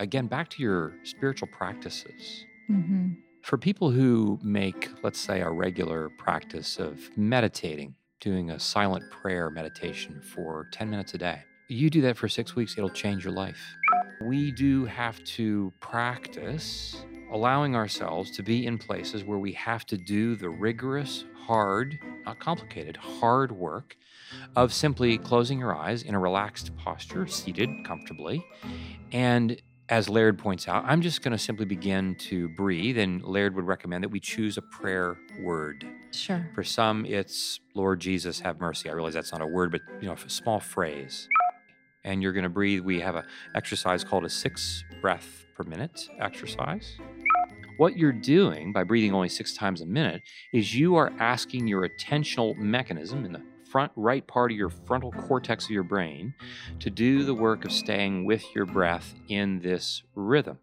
again, back to your spiritual practices. Mm-hmm. For people who make, let's say, a regular practice of meditating, doing a silent prayer meditation for 10 minutes a day, you do that for six weeks, it'll change your life. We do have to practice allowing ourselves to be in places where we have to do the rigorous, hard, not complicated, hard work of simply closing your eyes in a relaxed posture, seated comfortably, and as Laird points out, I'm just going to simply begin to breathe. And Laird would recommend that we choose a prayer word. Sure. For some, it's Lord Jesus, have mercy. I realize that's not a word, but you know, a small phrase. And you're going to breathe. We have an exercise called a six breath per minute exercise. What you're doing by breathing only six times a minute is you are asking your attentional mechanism in the front right part of your frontal cortex of your brain to do the work of staying with your breath in this rhythm.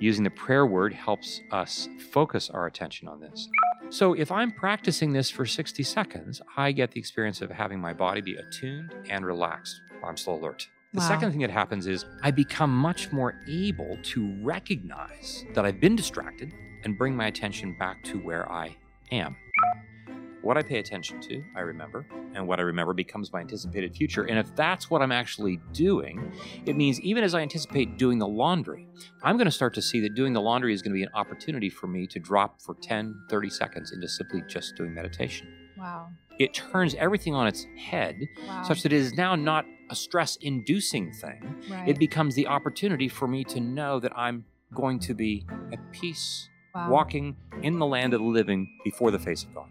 Using the prayer word helps us focus our attention on this. So, if I'm practicing this for 60 seconds, I get the experience of having my body be attuned and relaxed while I'm still alert. The Wow. second thing that happens is I become much more able to recognize that I've been distracted and bring my attention back to where I am. What I pay attention to, I remember, and what I remember becomes my anticipated future. And if that's what I'm actually doing, it means even as I anticipate doing the laundry, I'm going to start to see that doing the laundry is going to be an opportunity for me to drop for 10, 30 seconds into simply just doing meditation. Wow. It turns everything on its head Wow. such that it is now not a stress inducing thing. right. It becomes the opportunity for me to know that I'm going to be at peace, wow. walking in the land of the living before the face of God.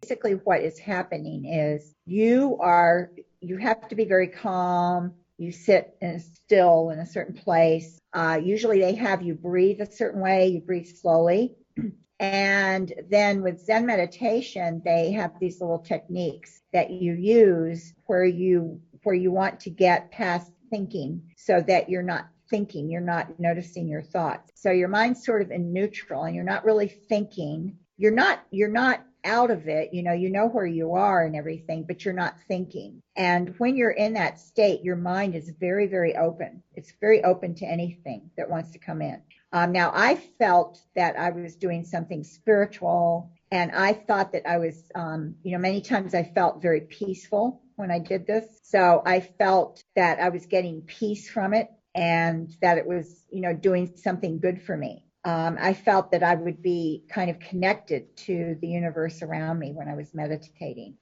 Basically what is happening is you are you have to be very calm. You sit in still in a certain place. Uh, usually they have you breathe a certain way. You breathe slowly. And then with zen meditation they have these little techniques that you use where you where you want to get past thinking so that you're not thinking. You're not noticing your thoughts. So your mind's sort of in neutral and you're not really thinking. You're not you're not out of it you know you know where you are and everything but you're not thinking. And when you're in that state your mind is very very open. It's very open to anything that wants to come in. Um, now i felt that i was doing something spiritual and i thought that i was um, you know many times i felt very peaceful when i did this. So i felt that i was getting peace from it and that it was you know doing something good for me I felt that I would be kind of connected to the universe around me when I was meditating.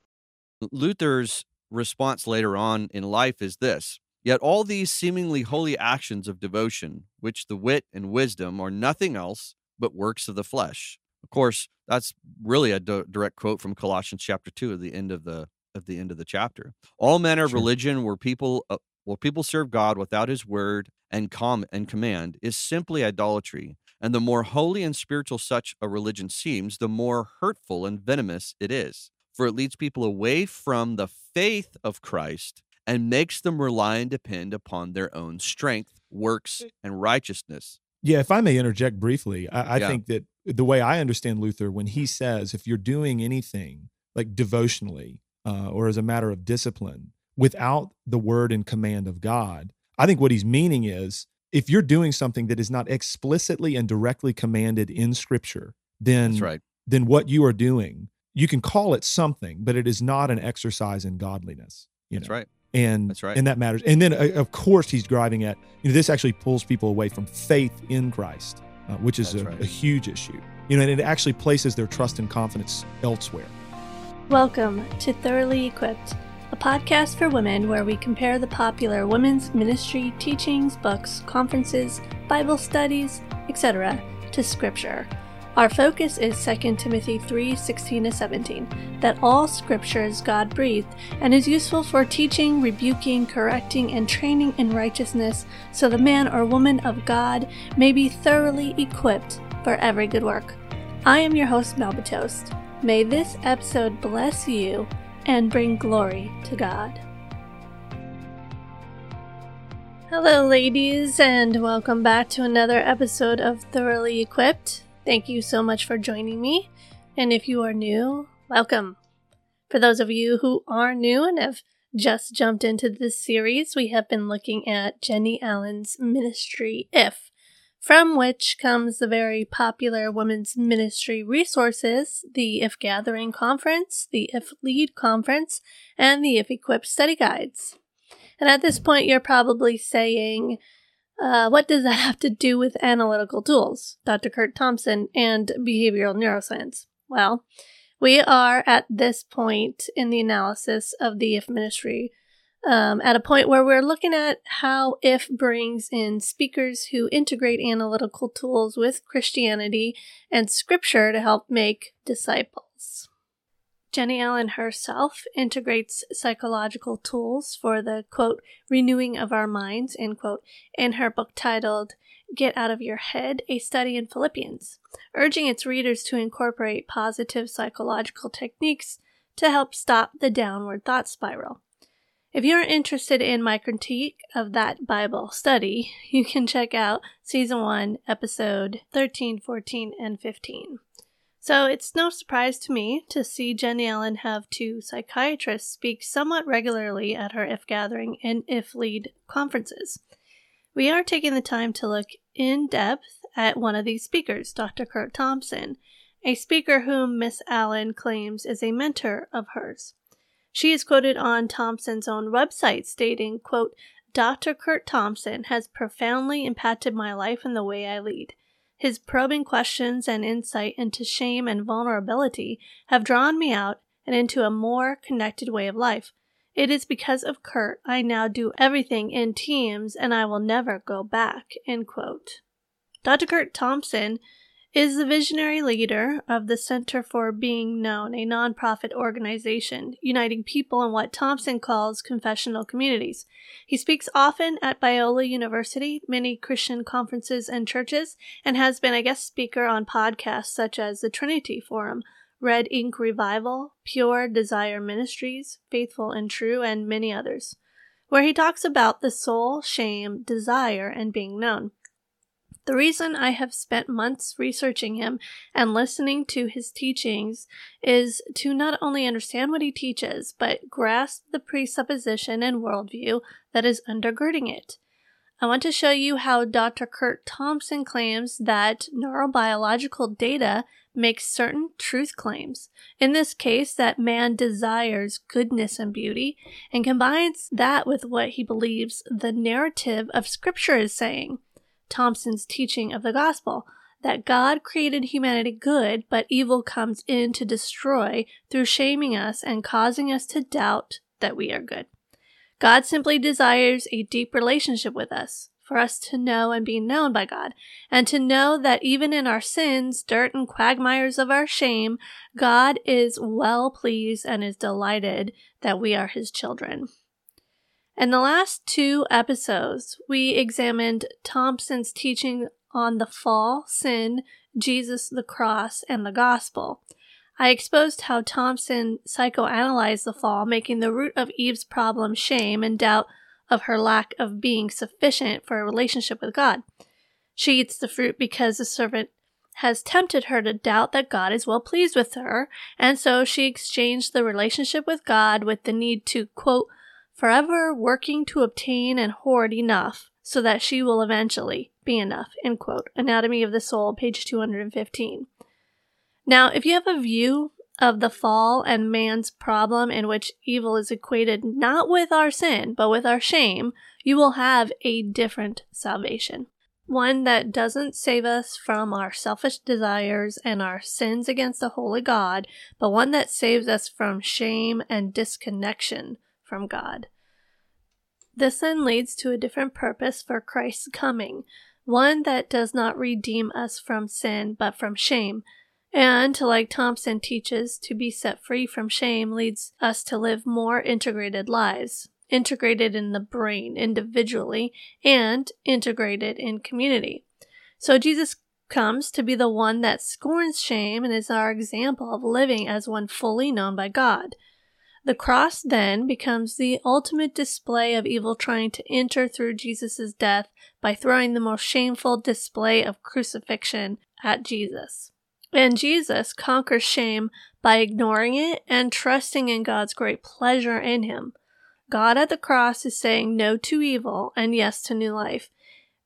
Luther's response later on in life is this Yet all these seemingly holy actions of devotion, which the wit and wisdom are nothing else but works of the flesh. Of course, that's really a di- direct quote from Colossians chapter 2 at the end of the at the end of the chapter. All manner of Sure. religion where people uh, where people serve God without his word and com and command is simply idolatry. And the more holy and spiritual such a religion seems, the more hurtful and venomous it is. For it leads people away from the faith of Christ and makes them rely and depend upon their own strength, works, and righteousness. Yeah, if I may interject briefly, I, I Yeah. think that the way I understand Luther, when he says if you're doing anything like devotionally uh, or as a matter of discipline without the word and command of God, I think what he's meaning is if you're doing something that is not explicitly and directly commanded in Scripture, then That's right. then what you are doing, you can call it something, but it is not an exercise in godliness. You That's know? right. and That's right. and that matters and then uh, of course he's driving at you know this actually pulls people away from faith in christ uh, which is a, right. a huge issue you know and it actually places their trust and confidence elsewhere Welcome to Thoroughly Equipped, a podcast for women where we compare the popular women's ministry teachings, books, conferences, Bible studies, etc. to Scripture. Our focus is 2 Timothy 3 16 to 17, that all Scripture is God breathed and is useful for teaching, rebuking, correcting, and training in righteousness, so the man or woman of God may be thoroughly equipped for every good work. I am your host, Melba Toast. May this episode bless you and bring glory to God. Hello, ladies, and welcome back to another episode of Thoroughly Equipped. Thank you so much for joining me. And if you are new, welcome. For those of you who are new and have just jumped into this series, we have been looking at Jennie Allen's ministry, If, from which comes the very popular women's ministry resources the If Gathering Conference, the If Lead Conference, and the If Equip study guides. And at this point, you're probably saying, uh, what does that have to do with analytical tools, Dr. Curt Thompson, and behavioral neuroscience? Well, we are at this point in the analysis of the if ministry um, at a point where we're looking at how if brings in speakers who integrate analytical tools with christianity and scripture to help make disciples Jennie allen herself integrates psychological tools for the quote renewing of our minds end quote in her book titled Get Out of Your Head, a study in Philippians, urging its readers to incorporate positive psychological techniques to help stop the downward thought spiral. If you're interested in my critique of that Bible study, you can check out Season 1, Episode 13, 14, and 15. So it's no surprise to me to see Jennie Allen have two psychiatrists speak somewhat regularly at her IF gathering and IF lead conferences. We are taking the time to look in depth at one of these speakers, Dr. Curt Thompson, a speaker whom Miss Allen claims is a mentor of hers. She is quoted on Thompson's own website stating, quote, Dr. Curt Thompson has profoundly impacted my life and the way I lead. His probing questions and insight into shame and vulnerability have drawn me out and into a more connected way of life. It is because of Curt I now do everything in teams and I will never go back. End quote. Dr. Curt Thompson is the visionary leader of the Center for Being Known, a nonprofit organization uniting people in what Thompson calls confessional communities. He speaks often at Biola University, many Christian conferences and churches, and has been a guest speaker on podcasts such as the Trinity Forum, Red Ink Revival, Pure Desire Ministries, Faithful and True, and many others, where he talks about the soul, shame, desire, and being known. The reason I have spent months researching him and listening to his teachings is to not only understand what he teaches, but grasp the presupposition and worldview that is undergirding it. I want to show you how Dr. Curt Thompson claims that neurobiological data makes certain truth claims. In this case, that man desires goodness and beauty, and combines that with what he believes the narrative of Scripture is saying. Thompson's teaching of the gospel that God created humanity good, but evil comes in to destroy through shaming us and causing us to doubt that we are good. God simply desires a deep relationship with us, for us to know and be known by God, and to know that even in our sins, dirt, and quagmires of our shame, God is well pleased and is delighted that we are his children. In the last two episodes, we examined Thompson's teaching on the fall, sin, Jesus, the cross, and the gospel. I exposed how Thompson psychoanalyzed the fall, making the root of Eve's problem shame and doubt of her lack of being sufficient for a relationship with God. She eats the fruit because the servant has tempted her to doubt that God is well pleased with her, and so she exchanged the relationship with God with the need to, quote, forever working to obtain and hoard enough so that she will eventually be enough, end quote. Anatomy of the Soul, page 215. Now, if you have a view of the fall and man's problem in which evil is equated not with our sin, but with our shame, you will have a different salvation. One that doesn't save us from our selfish desires and our sins against the holy God, but one that saves us from shame and disconnection from God. This then leads to a different purpose for Christ's coming, one that does not redeem us from sin, but from shame, and, like Thompson teaches, to be set free from shame leads us to live more integrated lives, integrated in the brain individually and integrated in community. So Jesus comes to be the one that scorns shame and is our example of living as one fully known by God. The cross then becomes the ultimate display of evil trying to enter through Jesus' death by throwing the most shameful display of crucifixion at Jesus. And Jesus conquers shame by ignoring it and trusting in God's great pleasure in him. God at the cross is saying no to evil and yes to new life.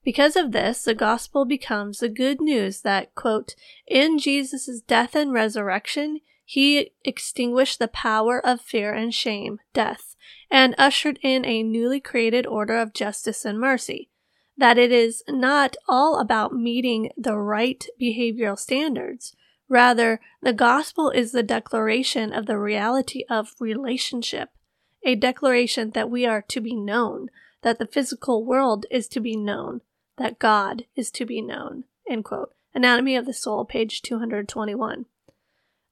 Because of this, the gospel becomes the good news that, quote, in Jesus' death and resurrection, he extinguished the power of fear and shame, death, and ushered in a newly created order of justice and mercy. That it is not all about meeting the right behavioral standards. Rather, the gospel is the declaration of the reality of relationship, a declaration that we are to be known, that the physical world is to be known, that God is to be known. Anatomy of the Soul, page 221.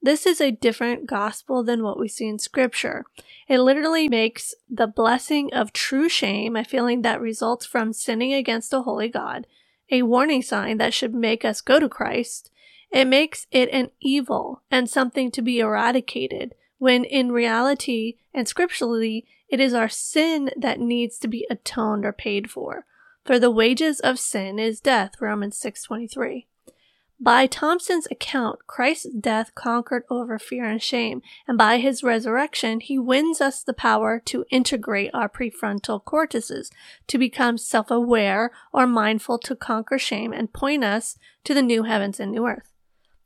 This is a different gospel than what we see in scripture. It literally makes the blessing of true shame, a feeling that results from sinning against a holy God, a warning sign that should make us go to Christ. It makes it an evil and something to be eradicated, when in reality and scripturally, it is our sin that needs to be atoned or paid for. For the wages of sin is death, Romans 6:23. By Thompson's account, Christ's death conquered over fear and shame, and by his resurrection, he wins us the power to integrate our prefrontal cortices, to become self aware or mindful to conquer shame and point us to the new heavens and new earth.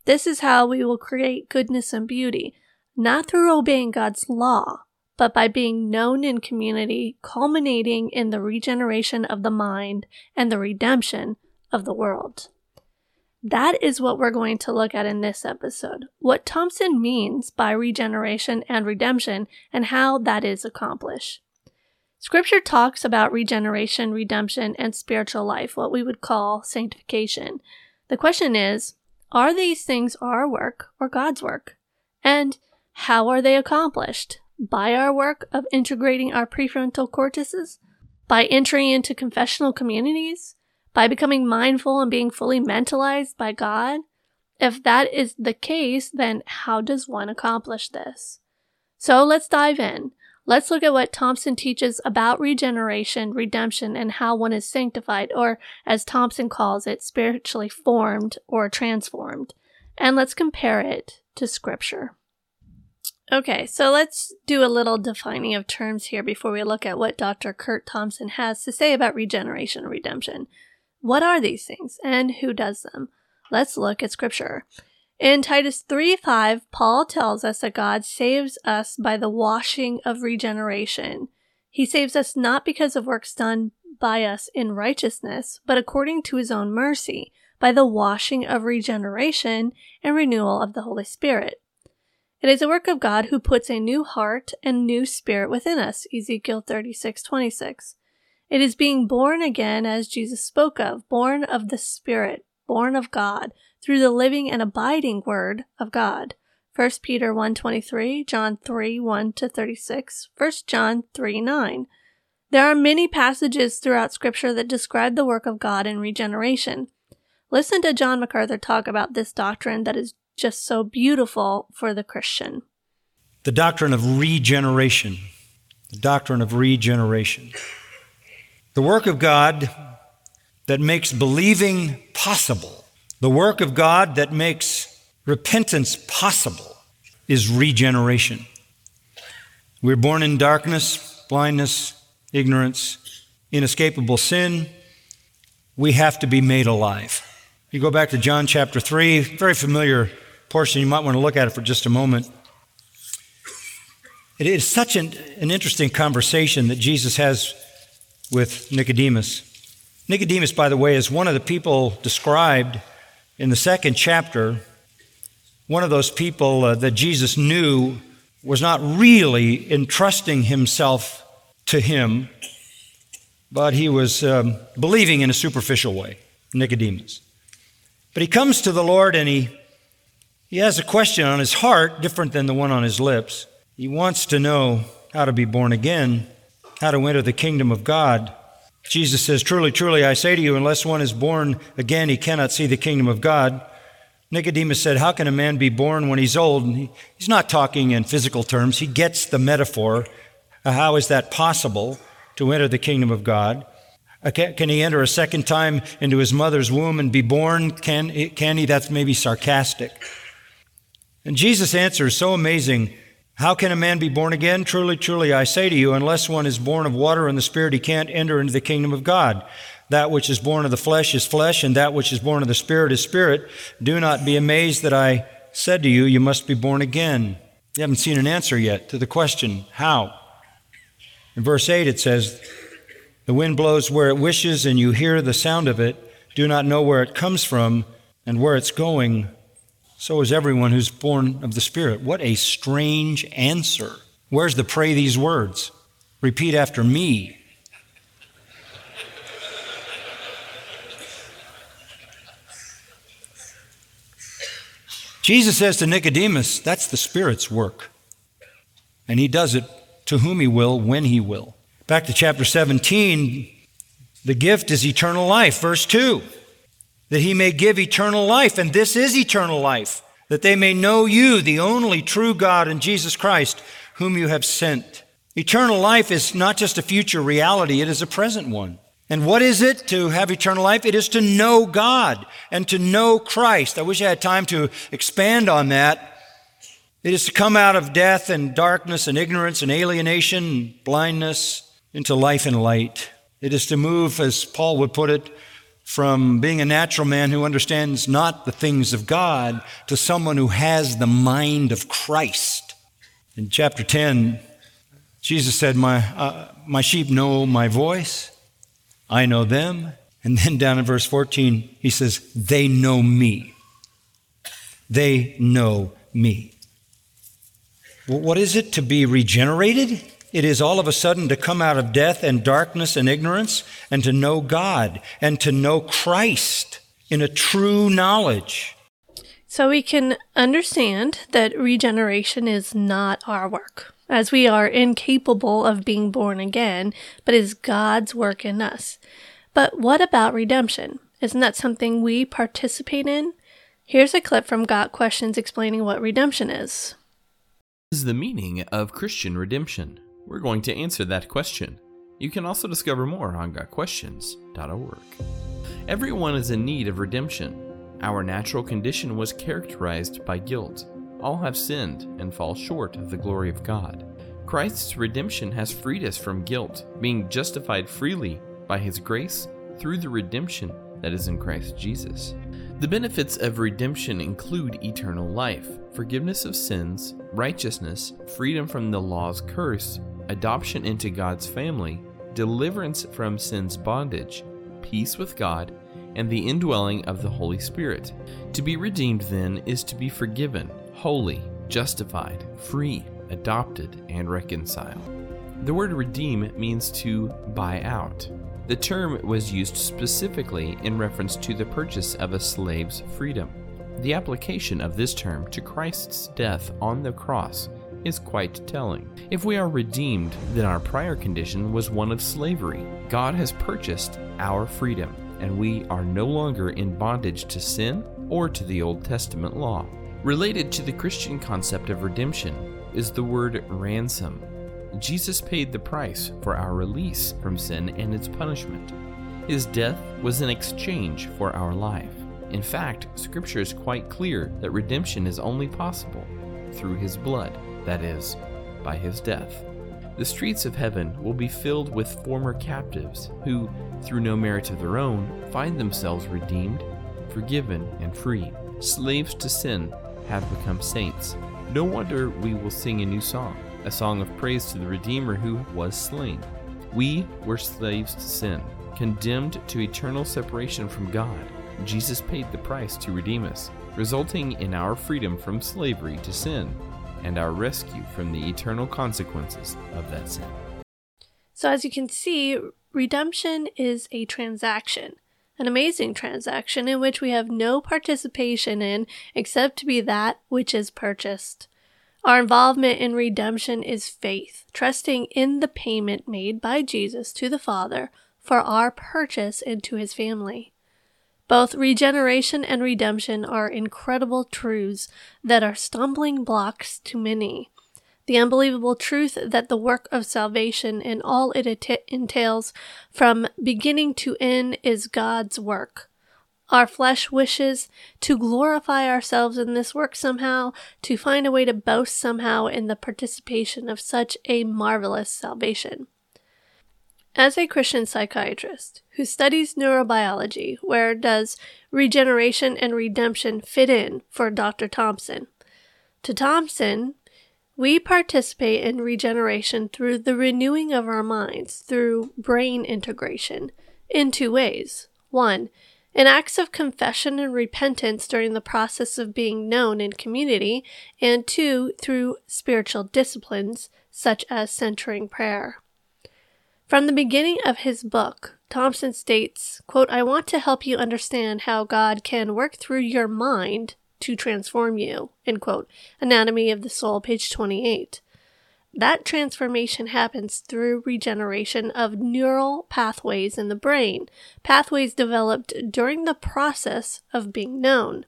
This is how we will create goodness and beauty, not through obeying God's law, but by being known in community, culminating in the regeneration of the mind and the redemption of the world. That is what we're going to look at in this episode. What Thompson means by regeneration and redemption and how that is accomplished. Scripture talks about regeneration, redemption, and spiritual life, what we would call sanctification. The question is, are these things our work or God's work? And how are they accomplished? by our work of integrating our prefrontal cortices, by entering into confessional communities, by becoming mindful and being fully mentalized by God? If that is the case, then how does one accomplish this? So let's dive in. Let's look at what Thompson teaches about regeneration, redemption, and how one is sanctified, or as Thompson calls it, spiritually formed or transformed. And let's compare it to Scripture. Okay, so let's do a little defining of terms here before we look at what Dr. Curt Thompson has to say about regeneration and redemption. What are these things and who does them? Let's look at scripture. In Titus 3 5, Paul tells us that God saves us by the washing of regeneration. He saves us not because of works done by us in righteousness, but according to his own mercy, by the washing of regeneration and renewal of the Holy Spirit. It is a work of God who puts a new heart and new spirit within us. Ezekiel 36, 26. It is being born again as Jesus spoke of, born of the Spirit, born of God, through the living and abiding word of God. 1 Peter 1.23, John 3, 1 to 36, 1 John 3, 9. There are many passages throughout scripture that describe the work of God in regeneration. Listen to John MacArthur talk about this doctrine that is just so beautiful for the Christian. The doctrine of regeneration. The doctrine of regeneration. The work of God that makes believing possible. The work of God that makes repentance possible is regeneration. We're born in darkness, blindness, ignorance, inescapable sin. We have to be made alive. You go back to John chapter 3, very familiar portion. You might want to look at it for just a moment. It is such an, an interesting conversation that Jesus has with Nicodemus. Nicodemus, by the way, is one of the people described in the second chapter, one of those people uh, that Jesus knew was not really entrusting himself to him, but he was um, believing in a superficial way, Nicodemus. But he comes to the Lord and he he has a question on his heart different than the one on his lips. He wants to know how to be born again, how to enter the kingdom of God. Jesus says, Truly, truly, I say to you, unless one is born again, he cannot see the kingdom of God. Nicodemus said, How can a man be born when he's old? And he's not talking in physical terms. He gets the metaphor. How is that possible to enter the kingdom of God? Uh, can he enter a second time into his mother's womb and be born? Can, can he? That's maybe sarcastic. And Jesus' answer is so amazing. How can a man be born again? Truly, truly, I say to you, unless one is born of water and the Spirit, he can't enter into the kingdom of God. That which is born of the flesh is flesh, and that which is born of the Spirit is spirit. Do not be amazed that I said to you, You must be born again. You haven't seen an answer yet to the question, How? In verse 8, it says, The wind blows where it wishes, and you hear the sound of it, do not know where it comes from and where it's going. So is everyone who's born of the Spirit. What a strange answer. Where's the pray these words? Repeat after me. Jesus says to Nicodemus, that's the Spirit's work. And he does it to whom he will, when he will. Back to chapter 17, the gift is eternal life. Verse 2 that he may give eternal life. And this is eternal life, that they may know you, the only true God, and Jesus Christ, whom you have sent. Eternal life is not just a future reality, it is a present one. And what is it to have eternal life? It is to know God and to know Christ. I wish I had time to expand on that. It is to come out of death and darkness and ignorance and alienation and blindness into life and light. It is to move, as Paul would put it, from being a natural man who understands not the things of God to someone who has the mind of Christ. In chapter 10, Jesus said, My, uh, my sheep know my voice, I know them. And then down in verse 14, he says, They know me. They know me. What is it to be regenerated? It is all of a sudden to come out of death and darkness and ignorance and to know God and to know Christ in a true knowledge. So we can understand that regeneration is not our work, as we are incapable of being born again, but is God's work in us. But what about redemption? Isn't that something we participate in? Here's a clip from Got Questions explaining what redemption is. This is the meaning of Christian redemption? We're going to answer that question. You can also discover more on gotquestions.org. Everyone is in need of redemption. Our natural condition was characterized by guilt. All have sinned and fall short of the glory of God. Christ's redemption has freed us from guilt, being justified freely by his grace through the redemption that is in Christ Jesus. The benefits of redemption include eternal life, forgiveness of sins, righteousness, freedom from the law's curse, adoption into God's family, deliverance from sin's bondage, peace with God, and the indwelling of the Holy Spirit. To be redeemed, then, is to be forgiven, holy, justified, free, adopted, and reconciled. The word redeem means to buy out. The term was used specifically in reference to the purchase of a slave's freedom. The application of this term to Christ's death on the cross is quite telling. If we are redeemed, then our prior condition was one of slavery. God has purchased our freedom, and we are no longer in bondage to sin or to the Old Testament law. Related to the Christian concept of redemption is the word ransom. Jesus paid the price for our release from sin and its punishment. His death was an exchange for our life. In fact, Scripture is quite clear that redemption is only possible through His blood that is, by his death. The streets of heaven will be filled with former captives who, through no merit of their own, find themselves redeemed, forgiven, and free. Slaves to sin have become saints. No wonder we will sing a new song, a song of praise to the Redeemer who was slain. We were slaves to sin, condemned to eternal separation from God. Jesus paid the price to redeem us, resulting in our freedom from slavery to sin and our rescue from the eternal consequences of that sin. So, as you can see, redemption is a transaction, an amazing transaction in which we have no participation in except to be that which is purchased. Our involvement in redemption is faith, trusting in the payment made by Jesus to the Father for our purchase into his family. Both regeneration and redemption are incredible truths that are stumbling blocks to many. The unbelievable truth that the work of salvation and all it entails from beginning to end is God's work. Our flesh wishes to glorify ourselves in this work somehow, to find a way to boast somehow in the participation of such a marvelous salvation. As a Christian psychiatrist who studies neurobiology, where does regeneration and redemption fit in for Dr. Thompson? To Thompson, we participate in regeneration through the renewing of our minds, through brain integration, in two ways. One, in acts of confession and repentance during the process of being known in community, and two, through spiritual disciplines such as centering prayer. From the beginning of his book, Thompson states, quote, I want to help you understand how God can work through your mind to transform you, end quote. Anatomy of the Soul, page 28. That transformation happens through regeneration of neural pathways in the brain, pathways developed during the process of being known.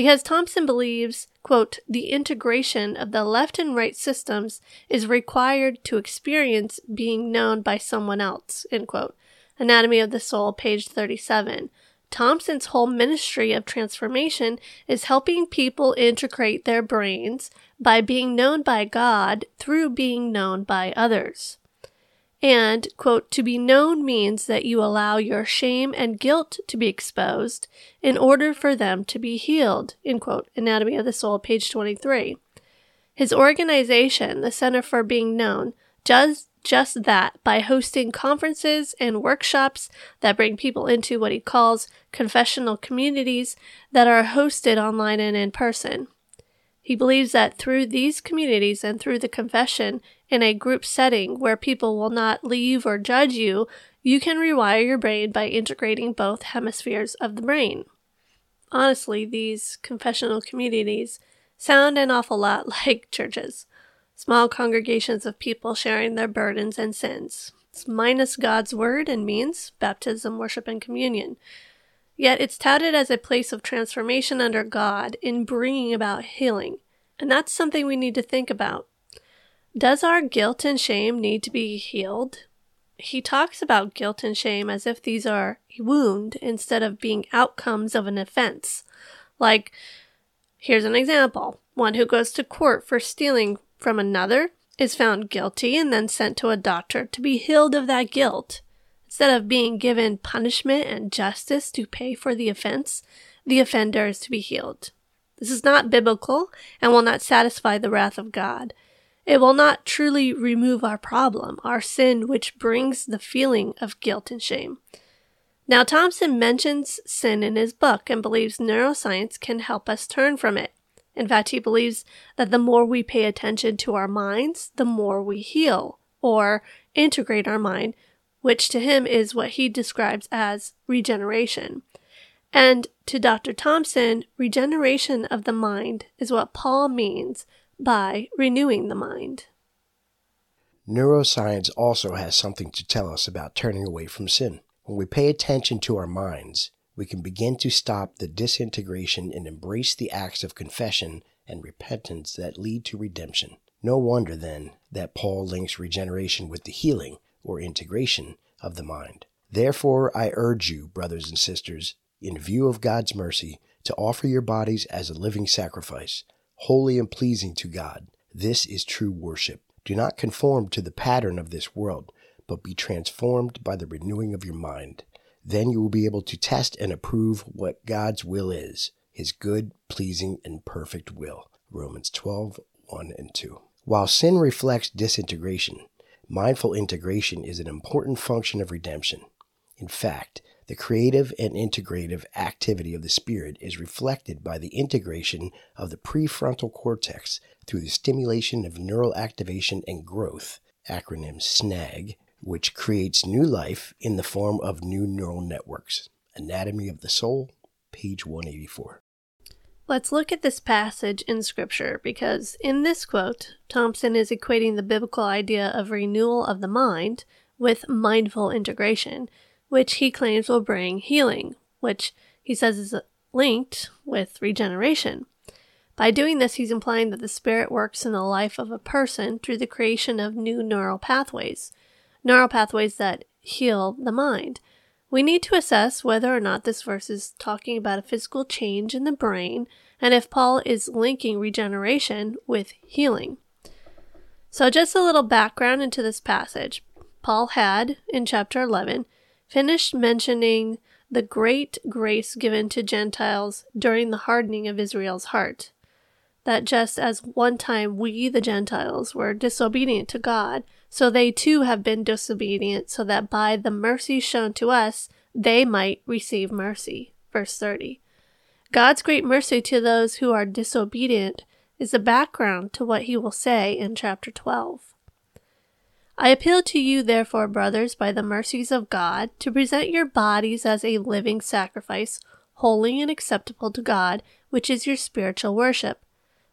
Because Thompson believes, quote, the integration of the left and right systems is required to experience being known by someone else, end quote. Anatomy of the Soul, page 37. Thompson's whole ministry of transformation is helping people integrate their brains by being known by God through being known by others. And, quote, to be known means that you allow your shame and guilt to be exposed in order for them to be healed, end quote. Anatomy of the Soul, page 23. His organization, the Center for Being Known, does just that by hosting conferences and workshops that bring people into what he calls confessional communities that are hosted online and in person. He believes that through these communities and through the confession in a group setting where people will not leave or judge you, you can rewire your brain by integrating both hemispheres of the brain. Honestly, these confessional communities sound an awful lot like churches small congregations of people sharing their burdens and sins. It's minus God's word and means baptism, worship, and communion. Yet it's touted as a place of transformation under God in bringing about healing. And that's something we need to think about. Does our guilt and shame need to be healed? He talks about guilt and shame as if these are a wound instead of being outcomes of an offense. Like, here's an example one who goes to court for stealing from another is found guilty and then sent to a doctor to be healed of that guilt. Instead of being given punishment and justice to pay for the offense, the offender is to be healed. This is not biblical and will not satisfy the wrath of God. It will not truly remove our problem, our sin, which brings the feeling of guilt and shame. Now, Thompson mentions sin in his book and believes neuroscience can help us turn from it. In fact, he believes that the more we pay attention to our minds, the more we heal or integrate our mind, which to him is what he describes as regeneration. And to Dr. Thompson, regeneration of the mind is what Paul means by renewing the mind. Neuroscience also has something to tell us about turning away from sin. When we pay attention to our minds, we can begin to stop the disintegration and embrace the acts of confession and repentance that lead to redemption. No wonder, then, that Paul links regeneration with the healing or integration of the mind. Therefore, I urge you, brothers and sisters, in view of God's mercy, to offer your bodies as a living sacrifice, holy and pleasing to God. This is true worship. Do not conform to the pattern of this world, but be transformed by the renewing of your mind. Then you will be able to test and approve what God's will is, his good, pleasing, and perfect will. Romans 12, 1 and 2. While sin reflects disintegration, mindful integration is an important function of redemption. In fact, the creative and integrative activity of the Spirit is reflected by the integration of the prefrontal cortex through the stimulation of neural activation and growth, acronym SNAG, which creates new life in the form of new neural networks. Anatomy of the Soul, page 184. Let's look at this passage in Scripture because in this quote, Thompson is equating the biblical idea of renewal of the mind with mindful integration, which he claims will bring healing, which he says is linked with regeneration. By doing this, he's implying that the Spirit works in the life of a person through the creation of new neural pathways neural pathways that heal the mind. We need to assess whether or not this verse is talking about a physical change in the brain and if Paul is linking regeneration with healing. So, just a little background into this passage. Paul had, in chapter 11, finished mentioning the great grace given to Gentiles during the hardening of Israel's heart. That just as one time we, the Gentiles, were disobedient to God, so they too have been disobedient, so that by the mercy shown to us, they might receive mercy. Verse 30. God's great mercy to those who are disobedient is the background to what he will say in chapter 12. I appeal to you, therefore, brothers, by the mercies of God, to present your bodies as a living sacrifice, holy and acceptable to God, which is your spiritual worship.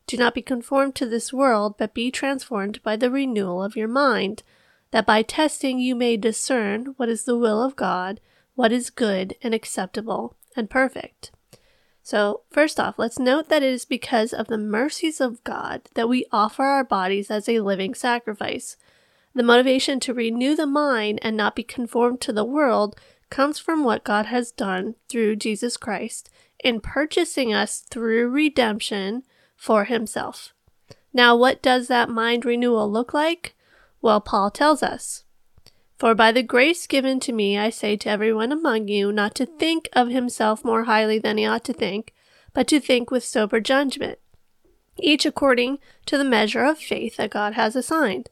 Do not be conformed to this world, but be transformed by the renewal of your mind, that by testing you may discern what is the will of God, what is good and acceptable and perfect. So, first off, let's note that it is because of the mercies of God that we offer our bodies as a living sacrifice. The motivation to renew the mind and not be conformed to the world comes from what God has done through Jesus Christ in purchasing us through redemption for himself. Now, what does that mind renewal look like? Well, Paul tells us For by the grace given to me, I say to everyone among you not to think of himself more highly than he ought to think, but to think with sober judgment, each according to the measure of faith that God has assigned.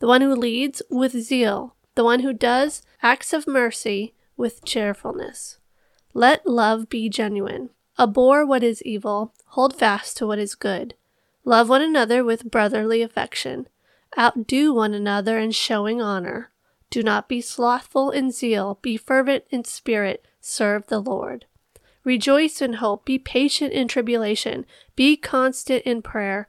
the one who leads with zeal, the one who does acts of mercy with cheerfulness. Let love be genuine. Abhor what is evil, hold fast to what is good. Love one another with brotherly affection. Outdo one another in showing honor. Do not be slothful in zeal, be fervent in spirit, serve the Lord. Rejoice in hope, be patient in tribulation, be constant in prayer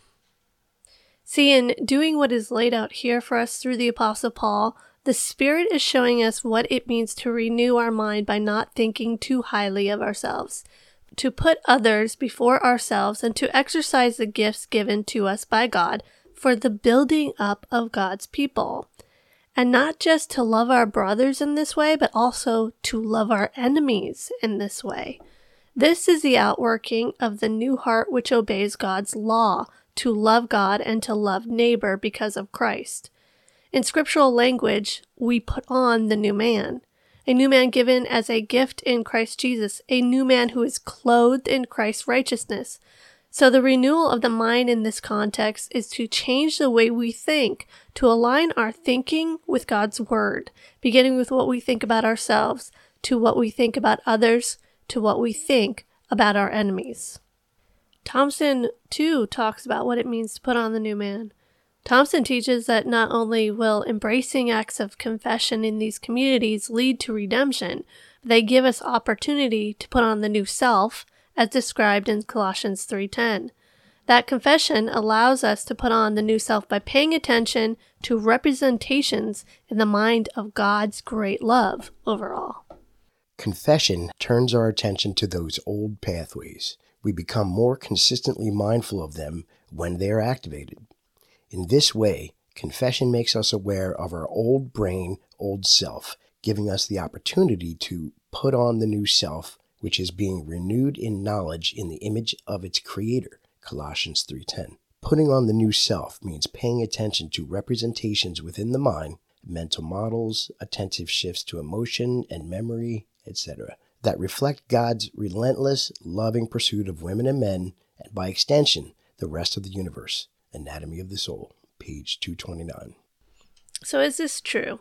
See, in doing what is laid out here for us through the Apostle Paul, the Spirit is showing us what it means to renew our mind by not thinking too highly of ourselves, to put others before ourselves, and to exercise the gifts given to us by God for the building up of God's people. And not just to love our brothers in this way, but also to love our enemies in this way. This is the outworking of the new heart which obeys God's law to love God and to love neighbor because of Christ. In scriptural language, we put on the new man, a new man given as a gift in Christ Jesus, a new man who is clothed in Christ's righteousness. So, the renewal of the mind in this context is to change the way we think, to align our thinking with God's Word, beginning with what we think about ourselves, to what we think about others, to what we think about our enemies. Thompson, too, talks about what it means to put on the new man. Thompson teaches that not only will embracing acts of confession in these communities lead to redemption, but they give us opportunity to put on the new self, as described in Colossians 3:10. That confession allows us to put on the new self by paying attention to representations in the mind of God's great love overall. Confession turns our attention to those old pathways we become more consistently mindful of them when they are activated. In this way, confession makes us aware of our old brain, old self, giving us the opportunity to put on the new self, which is being renewed in knowledge in the image of its creator. Colossians 3:10. Putting on the new self means paying attention to representations within the mind, mental models, attentive shifts to emotion and memory, etc., that reflect God's relentless, loving pursuit of women and men, and by extension, the rest of the universe. Anatomy of the Soul, page 229. So, is this true?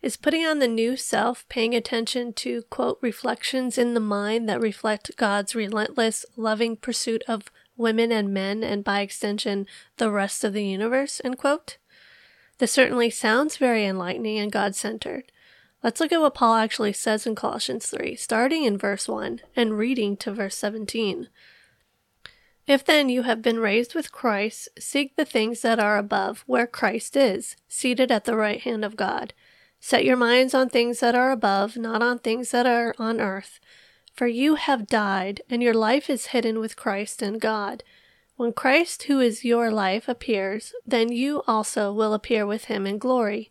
Is putting on the new self paying attention to, quote, reflections in the mind that reflect God's relentless, loving pursuit of women and men, and by extension, the rest of the universe, end quote? This certainly sounds very enlightening and God centered. Let's look at what Paul actually says in Colossians 3, starting in verse 1 and reading to verse 17. If then you have been raised with Christ, seek the things that are above, where Christ is, seated at the right hand of God. Set your minds on things that are above, not on things that are on earth. For you have died, and your life is hidden with Christ in God. When Christ, who is your life, appears, then you also will appear with him in glory.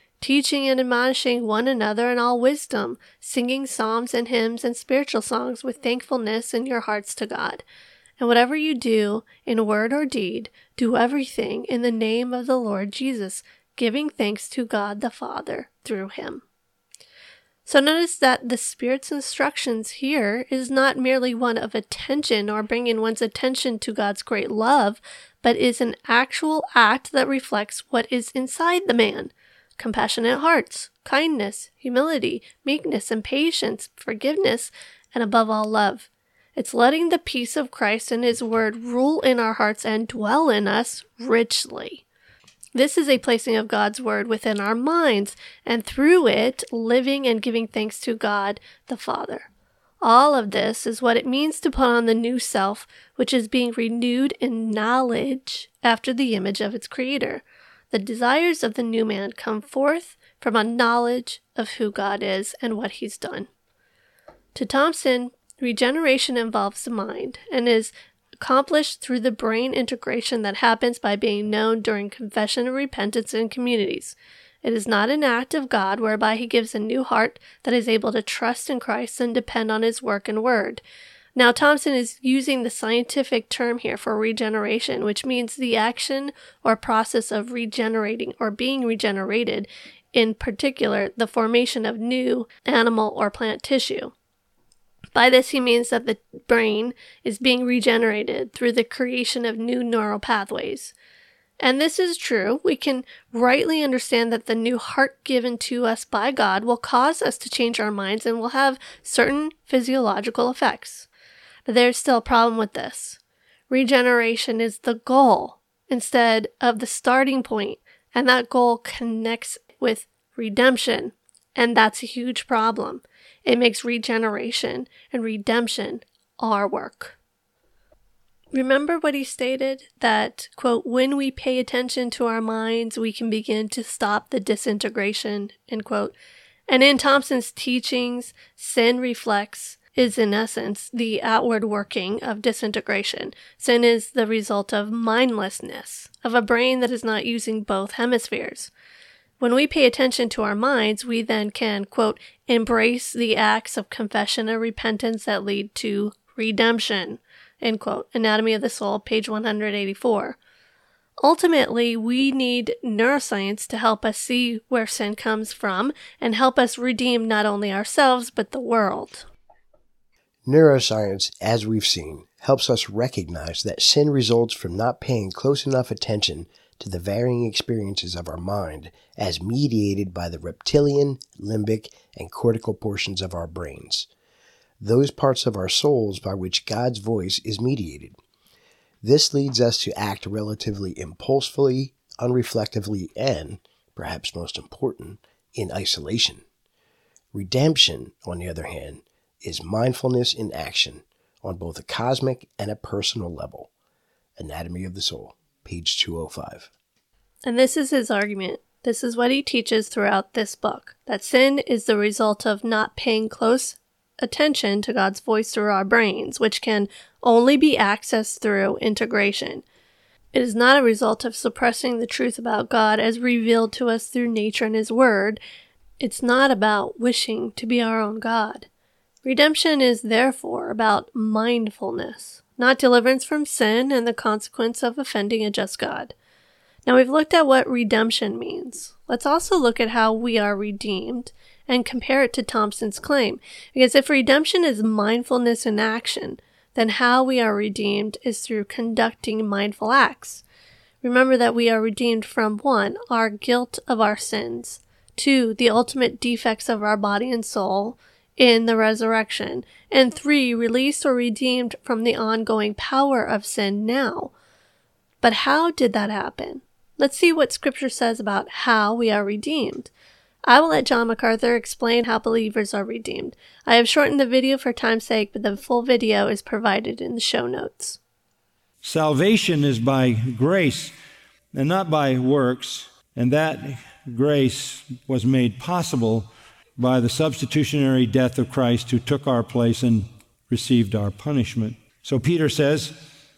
teaching and admonishing one another in all wisdom, singing psalms and hymns and spiritual songs with thankfulness in your hearts to God. And whatever you do, in word or deed, do everything in the name of the Lord Jesus, giving thanks to God the Father through him. So notice that the Spirit's instructions here is not merely one of attention or bringing one's attention to God's great love, but is an actual act that reflects what is inside the man compassionate hearts, kindness, humility, meekness, and patience, forgiveness, and above all, love. It's letting the peace of Christ and His Word rule in our hearts and dwell in us richly. This is a placing of God's Word within our minds, and through it, living and giving thanks to God the Father. All of this is what it means to put on the new self, which is being renewed in knowledge after the image of its Creator. The desires of the new man come forth from a knowledge of who God is and what he's done. To Thompson, regeneration involves the mind and is accomplished through the brain integration that happens by being known during confession and repentance in communities. It is not an act of God whereby he gives a new heart that is able to trust in Christ and depend on his work and word. Now, Thompson is using the scientific term here for regeneration, which means the action or process of regenerating or being regenerated, in particular, the formation of new animal or plant tissue. By this, he means that the brain is being regenerated through the creation of new neural pathways. And this is true. We can rightly understand that the new heart given to us by God will cause us to change our minds and will have certain physiological effects. There's still a problem with this. Regeneration is the goal instead of the starting point, and that goal connects with redemption, and that's a huge problem. It makes regeneration and redemption our work. Remember what he stated that, quote, when we pay attention to our minds, we can begin to stop the disintegration, end quote. And in Thompson's teachings, sin reflects is in essence the outward working of disintegration. Sin is the result of mindlessness, of a brain that is not using both hemispheres. When we pay attention to our minds, we then can, quote, embrace the acts of confession and repentance that lead to redemption, end quote. Anatomy of the Soul, page 184. Ultimately, we need neuroscience to help us see where sin comes from and help us redeem not only ourselves, but the world. Neuroscience, as we've seen, helps us recognize that sin results from not paying close enough attention to the varying experiences of our mind as mediated by the reptilian, limbic, and cortical portions of our brains, those parts of our souls by which God's voice is mediated. This leads us to act relatively impulsively, unreflectively, and, perhaps most important, in isolation. Redemption, on the other hand, is mindfulness in action on both a cosmic and a personal level. Anatomy of the Soul, page 205. And this is his argument. This is what he teaches throughout this book that sin is the result of not paying close attention to God's voice through our brains, which can only be accessed through integration. It is not a result of suppressing the truth about God as revealed to us through nature and His Word. It's not about wishing to be our own God. Redemption is therefore about mindfulness, not deliverance from sin and the consequence of offending a just God. Now we've looked at what redemption means. Let's also look at how we are redeemed and compare it to Thompson's claim. Because if redemption is mindfulness in action, then how we are redeemed is through conducting mindful acts. Remember that we are redeemed from one, our guilt of our sins, two, the ultimate defects of our body and soul, in the resurrection, and three, released or redeemed from the ongoing power of sin now. But how did that happen? Let's see what Scripture says about how we are redeemed. I will let John MacArthur explain how believers are redeemed. I have shortened the video for time's sake, but the full video is provided in the show notes. Salvation is by grace and not by works, and that grace was made possible by the substitutionary death of Christ who took our place and received our punishment. So Peter says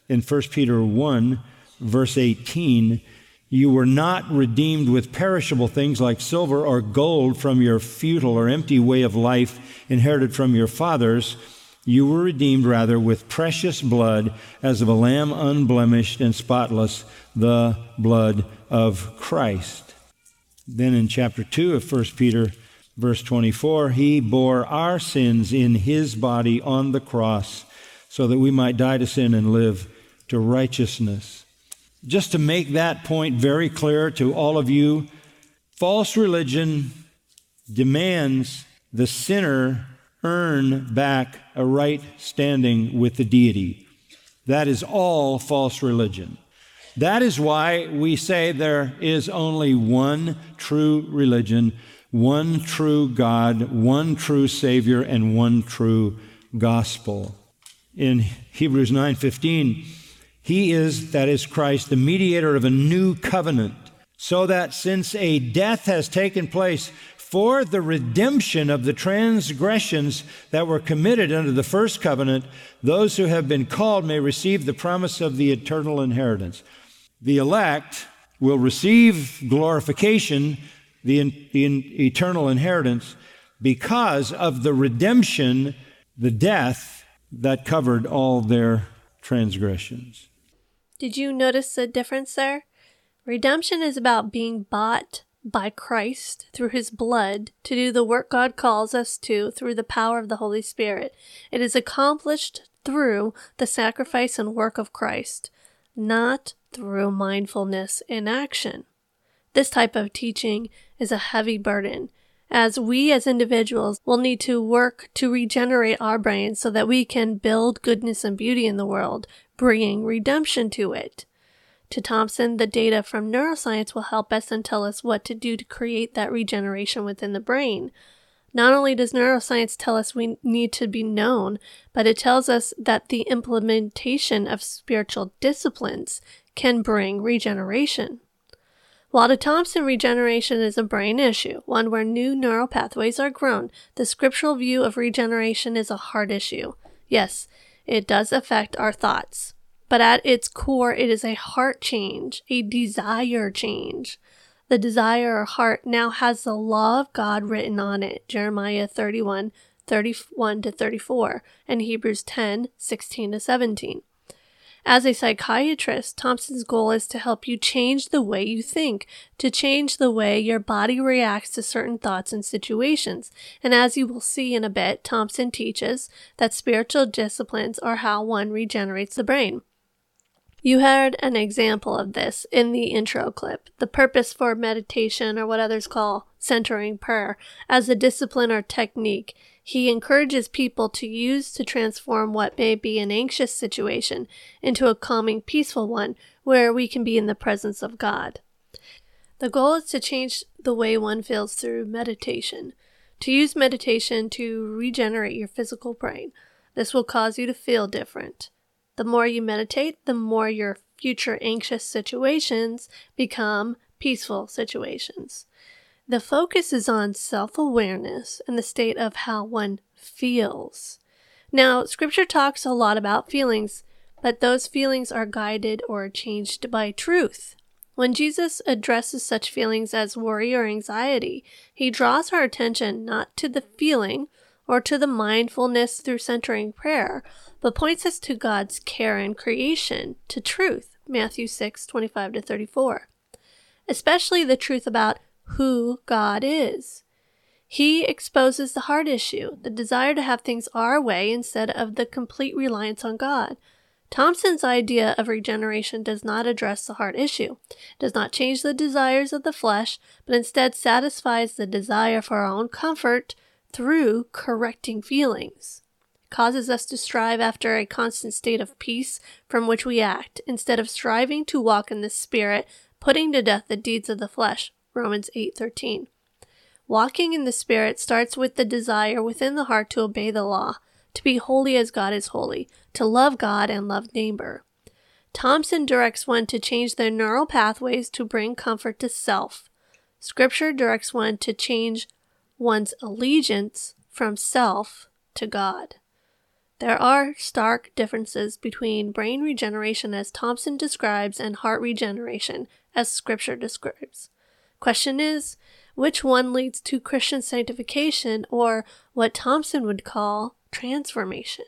in 1 Peter 1, verse 18, you were not redeemed with perishable things like silver or gold from your futile or empty way of life inherited from your fathers. You were redeemed rather with precious blood as of a lamb unblemished and spotless, the blood of Christ. Then in chapter 2 of 1 Peter, Verse 24 He bore our sins in His body on the cross so that we might die to sin and live to righteousness. Just to make that point very clear to all of you, false religion demands the sinner earn back a right standing with the deity. That is all false religion. That is why we say there is only one true religion one true God, one true Savior, and one true gospel. In Hebrews 9:15, he is that is Christ, the mediator of a new covenant, so that since a death has taken place for the redemption of the transgressions that were committed under the first covenant, those who have been called may receive the promise of the eternal inheritance. The elect will receive glorification the, in, the in, eternal inheritance because of the redemption, the death that covered all their transgressions. Did you notice the difference there? Redemption is about being bought by Christ through his blood to do the work God calls us to through the power of the Holy Spirit. It is accomplished through the sacrifice and work of Christ, not through mindfulness in action. This type of teaching is a heavy burden, as we as individuals will need to work to regenerate our brains so that we can build goodness and beauty in the world, bringing redemption to it. To Thompson, the data from neuroscience will help us and tell us what to do to create that regeneration within the brain. Not only does neuroscience tell us we need to be known, but it tells us that the implementation of spiritual disciplines can bring regeneration. While the Thompson, regeneration is a brain issue, one where new neural pathways are grown, the scriptural view of regeneration is a heart issue. Yes, it does affect our thoughts, but at its core, it is a heart change, a desire change. The desire or heart now has the law of God written on it, Jeremiah 31, 31 to 34, and Hebrews 10, 16 to 17. As a psychiatrist, Thompson's goal is to help you change the way you think, to change the way your body reacts to certain thoughts and situations. And as you will see in a bit, Thompson teaches that spiritual disciplines are how one regenerates the brain. You heard an example of this in the intro clip. The purpose for meditation, or what others call centering prayer, as a discipline or technique he encourages people to use to transform what may be an anxious situation into a calming, peaceful one where we can be in the presence of God. The goal is to change the way one feels through meditation, to use meditation to regenerate your physical brain. This will cause you to feel different. The more you meditate, the more your future anxious situations become peaceful situations. The focus is on self awareness and the state of how one feels. Now, scripture talks a lot about feelings, but those feelings are guided or changed by truth. When Jesus addresses such feelings as worry or anxiety, he draws our attention not to the feeling or to the mindfulness through centering prayer, but points us to God's care and creation, to truth, Matthew 6 25 to 34. Especially the truth about who God is. He exposes the heart issue, the desire to have things our way instead of the complete reliance on God. Thompson's idea of regeneration does not address the heart issue, does not change the desires of the flesh, but instead satisfies the desire for our own comfort through correcting feelings. It causes us to strive after a constant state of peace from which we act, instead of striving to walk in the Spirit, putting to death the deeds of the flesh. Romans 8:13. Walking in the Spirit starts with the desire within the heart to obey the law, to be holy as God is holy, to love God and love neighbor. Thompson directs one to change their neural pathways to bring comfort to self. Scripture directs one to change one's allegiance from self to God. There are stark differences between brain regeneration as Thompson describes and heart regeneration as Scripture describes. Question is, which one leads to Christian sanctification or what Thompson would call transformation?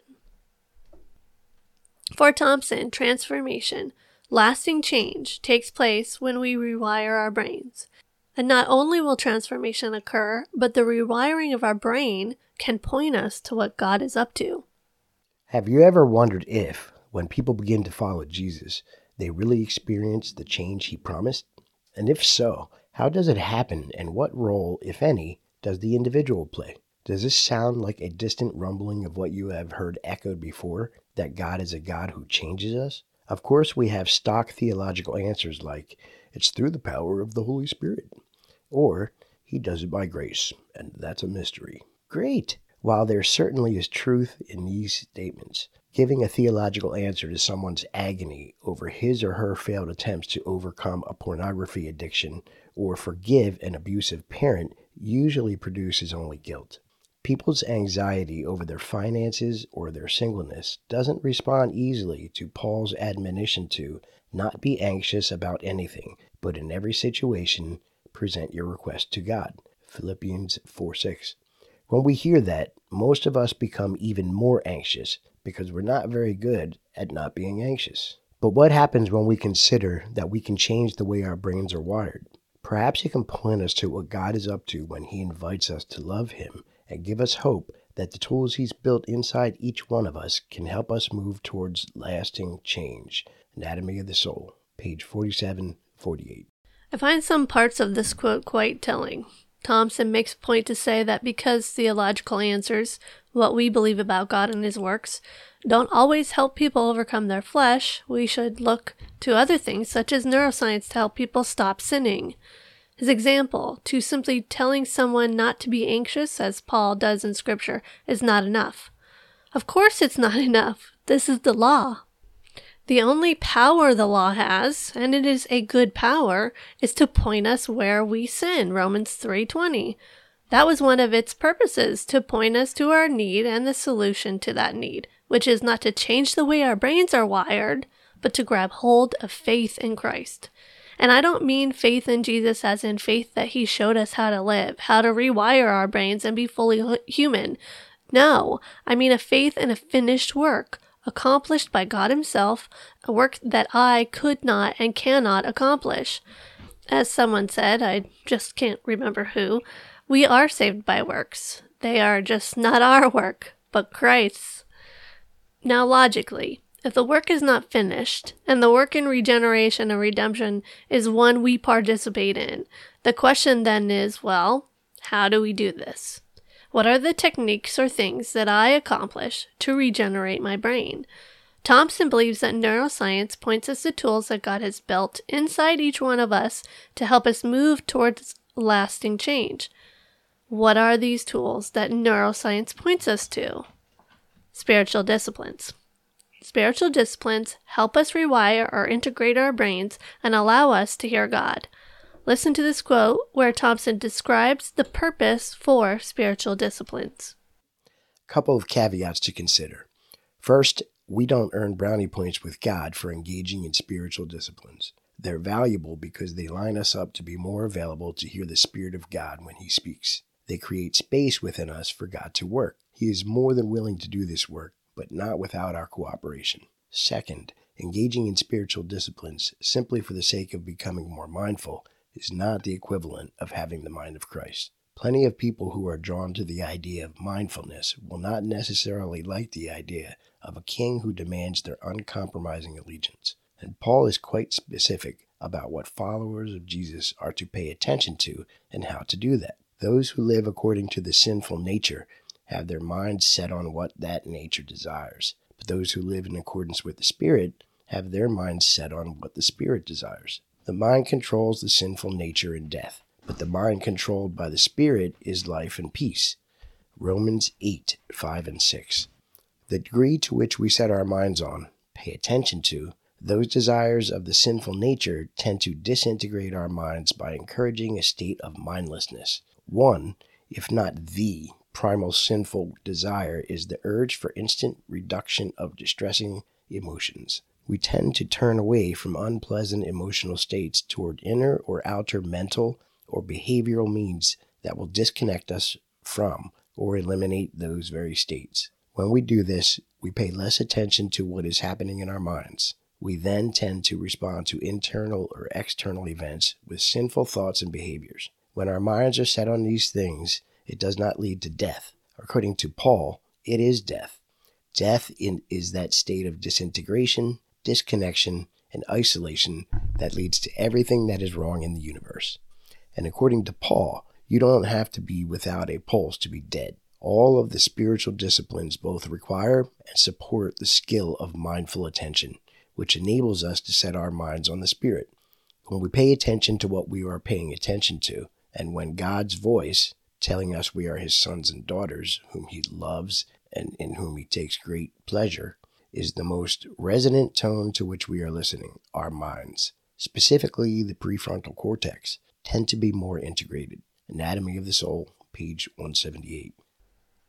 For Thompson, transformation, lasting change, takes place when we rewire our brains. And not only will transformation occur, but the rewiring of our brain can point us to what God is up to. Have you ever wondered if, when people begin to follow Jesus, they really experience the change he promised? And if so, how does it happen, and what role, if any, does the individual play? Does this sound like a distant rumbling of what you have heard echoed before, that God is a God who changes us? Of course, we have stock theological answers like, it's through the power of the Holy Spirit, or he does it by grace, and that's a mystery. Great! While there certainly is truth in these statements, giving a theological answer to someone's agony over his or her failed attempts to overcome a pornography addiction or forgive an abusive parent usually produces only guilt. People's anxiety over their finances or their singleness doesn't respond easily to Paul's admonition to not be anxious about anything, but in every situation present your request to God. Philippians 4 6. When we hear that, most of us become even more anxious because we're not very good at not being anxious. But what happens when we consider that we can change the way our brains are wired? Perhaps He can point us to what God is up to when He invites us to love Him and give us hope that the tools He's built inside each one of us can help us move towards lasting change. Anatomy of the Soul, page 47 48. I find some parts of this quote quite telling. Thompson makes a point to say that because theological answers, what we believe about God and His works, don't always help people overcome their flesh, we should look to other things such as neuroscience to help people stop sinning. His example, to simply telling someone not to be anxious, as Paul does in Scripture, is not enough. Of course, it's not enough. This is the law. The only power the law has, and it is a good power, is to point us where we sin. Romans 3:20. That was one of its purposes, to point us to our need and the solution to that need, which is not to change the way our brains are wired, but to grab hold of faith in Christ. And I don't mean faith in Jesus as in faith that he showed us how to live, how to rewire our brains and be fully human. No, I mean a faith in a finished work, accomplished by God Himself, a work that I could not and cannot accomplish. As someone said, I just can't remember who, we are saved by works. They are just not our work, but Christ's. Now, logically, if the work is not finished, and the work in regeneration and redemption is one we participate in, the question then is well, how do we do this? What are the techniques or things that I accomplish to regenerate my brain? Thompson believes that neuroscience points us to tools that God has built inside each one of us to help us move towards lasting change. What are these tools that neuroscience points us to? Spiritual disciplines. Spiritual disciplines help us rewire or integrate our brains and allow us to hear God. Listen to this quote where Thompson describes the purpose for spiritual disciplines. Couple of caveats to consider. First, we don't earn brownie points with God for engaging in spiritual disciplines. They're valuable because they line us up to be more available to hear the Spirit of God when He speaks. They create space within us for God to work. He is more than willing to do this work, but not without our cooperation. Second, engaging in spiritual disciplines simply for the sake of becoming more mindful is not the equivalent of having the mind of Christ. Plenty of people who are drawn to the idea of mindfulness will not necessarily like the idea of a king who demands their uncompromising allegiance. And Paul is quite specific about what followers of Jesus are to pay attention to and how to do that. Those who live according to the sinful nature have their minds set on what that nature desires. But those who live in accordance with the Spirit have their minds set on what the Spirit desires. The mind controls the sinful nature and death, but the mind controlled by the Spirit is life and peace. Romans 8 5 and 6. The degree to which we set our minds on, pay attention to, those desires of the sinful nature tend to disintegrate our minds by encouraging a state of mindlessness. One, if not the, primal sinful desire is the urge for instant reduction of distressing emotions we tend to turn away from unpleasant emotional states toward inner or outer mental or behavioral means that will disconnect us from or eliminate those very states. When we do this, we pay less attention to what is happening in our minds. We then tend to respond to internal or external events with sinful thoughts and behaviors. When our minds are set on these things, it does not lead to death. According to Paul, it is death. Death in, is that state of disintegration, disconnection, and isolation that leads to everything that is wrong in the universe. And according to Paul, you don't have to be without a pulse to be dead. All of the spiritual disciplines both require and support the skill of mindful attention, which enables us to set our minds on the Spirit. When we pay attention to what we are paying attention to, and when God's voice, telling us we are His sons and daughters, whom He loves and in whom He takes great pleasure, is the most resonant tone to which we are listening. Our minds, specifically the prefrontal cortex, tend to be more integrated. Anatomy of the Soul, page 178.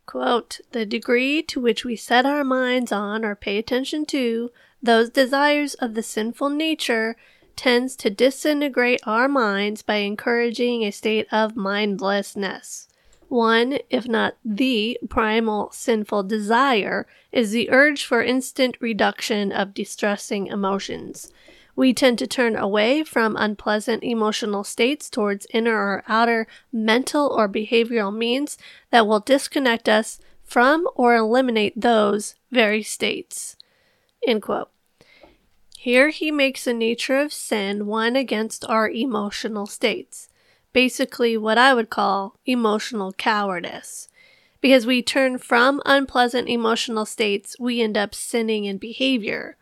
Quote, the degree to which we set our minds on or pay attention to those desires of the sinful nature tends to disintegrate our minds by encouraging a state of mindlessness. One, if not the primal sinful desire, is the urge for instant reduction of distressing emotions. We tend to turn away from unpleasant emotional states towards inner or outer mental or behavioral means that will disconnect us from or eliminate those very states. Here he makes the nature of sin one against our emotional states basically what I would call emotional cowardice. Because we turn from unpleasant emotional states, we end up sinning in behavior.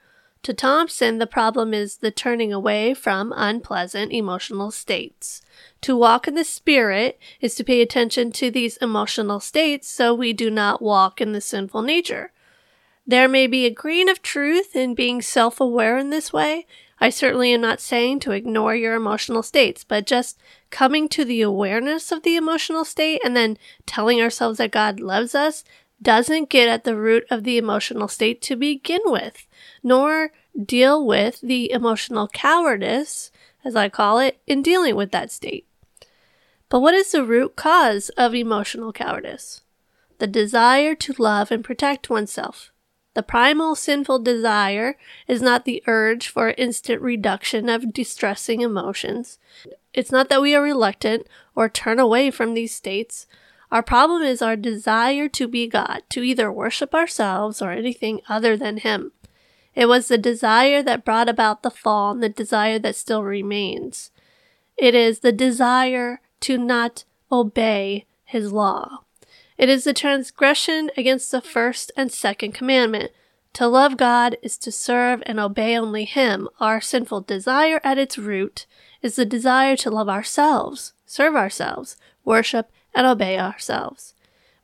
To Thompson, the problem is the turning away from unpleasant emotional states. To walk in the Spirit is to pay attention to these emotional states so we do not walk in the sinful nature. There may be a grain of truth in being self aware in this way. I certainly am not saying to ignore your emotional states, but just coming to the awareness of the emotional state and then telling ourselves that God loves us doesn't get at the root of the emotional state to begin with, nor deal with the emotional cowardice, as I call it, in dealing with that state. But what is the root cause of emotional cowardice? The desire to love and protect oneself. The primal sinful desire is not the urge for instant reduction of distressing emotions. It's not that we are reluctant or turn away from these states. Our problem is our desire to be God, to either worship ourselves or anything other than Him. It was the desire that brought about the fall and the desire that still remains. It is the desire to not obey His law. It is the transgression against the first and second commandment. To love God is to serve and obey only Him. Our sinful desire at its root is the desire to love ourselves, serve ourselves, worship, and obey ourselves.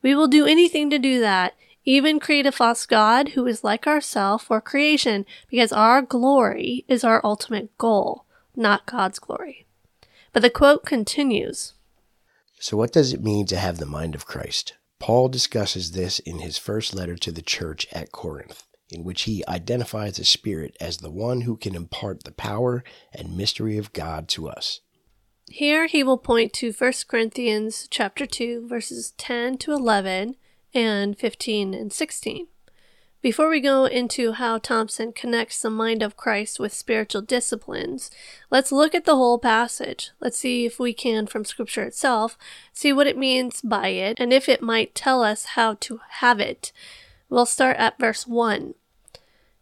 We will do anything to do that, even create a false God who is like ourself or creation, because our glory is our ultimate goal, not God's glory. But the quote continues. So, what does it mean to have the mind of Christ? Paul discusses this in his first letter to the church at Corinth, in which he identifies the Spirit as the one who can impart the power and mystery of God to us. Here he will point to 1 Corinthians chapter 2 verses 10 to 11 and 15 and 16. Before we go into how Thompson connects the mind of Christ with spiritual disciplines, let's look at the whole passage. Let's see if we can, from Scripture itself, see what it means by it and if it might tell us how to have it. We'll start at verse 1.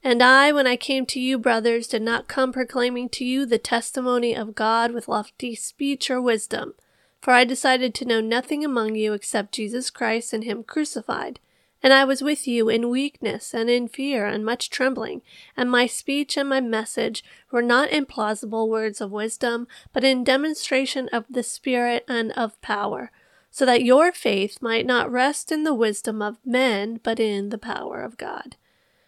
And I, when I came to you, brothers, did not come proclaiming to you the testimony of God with lofty speech or wisdom, for I decided to know nothing among you except Jesus Christ and Him crucified. And I was with you in weakness and in fear and much trembling, and my speech and my message were not in plausible words of wisdom, but in demonstration of the Spirit and of power, so that your faith might not rest in the wisdom of men, but in the power of God.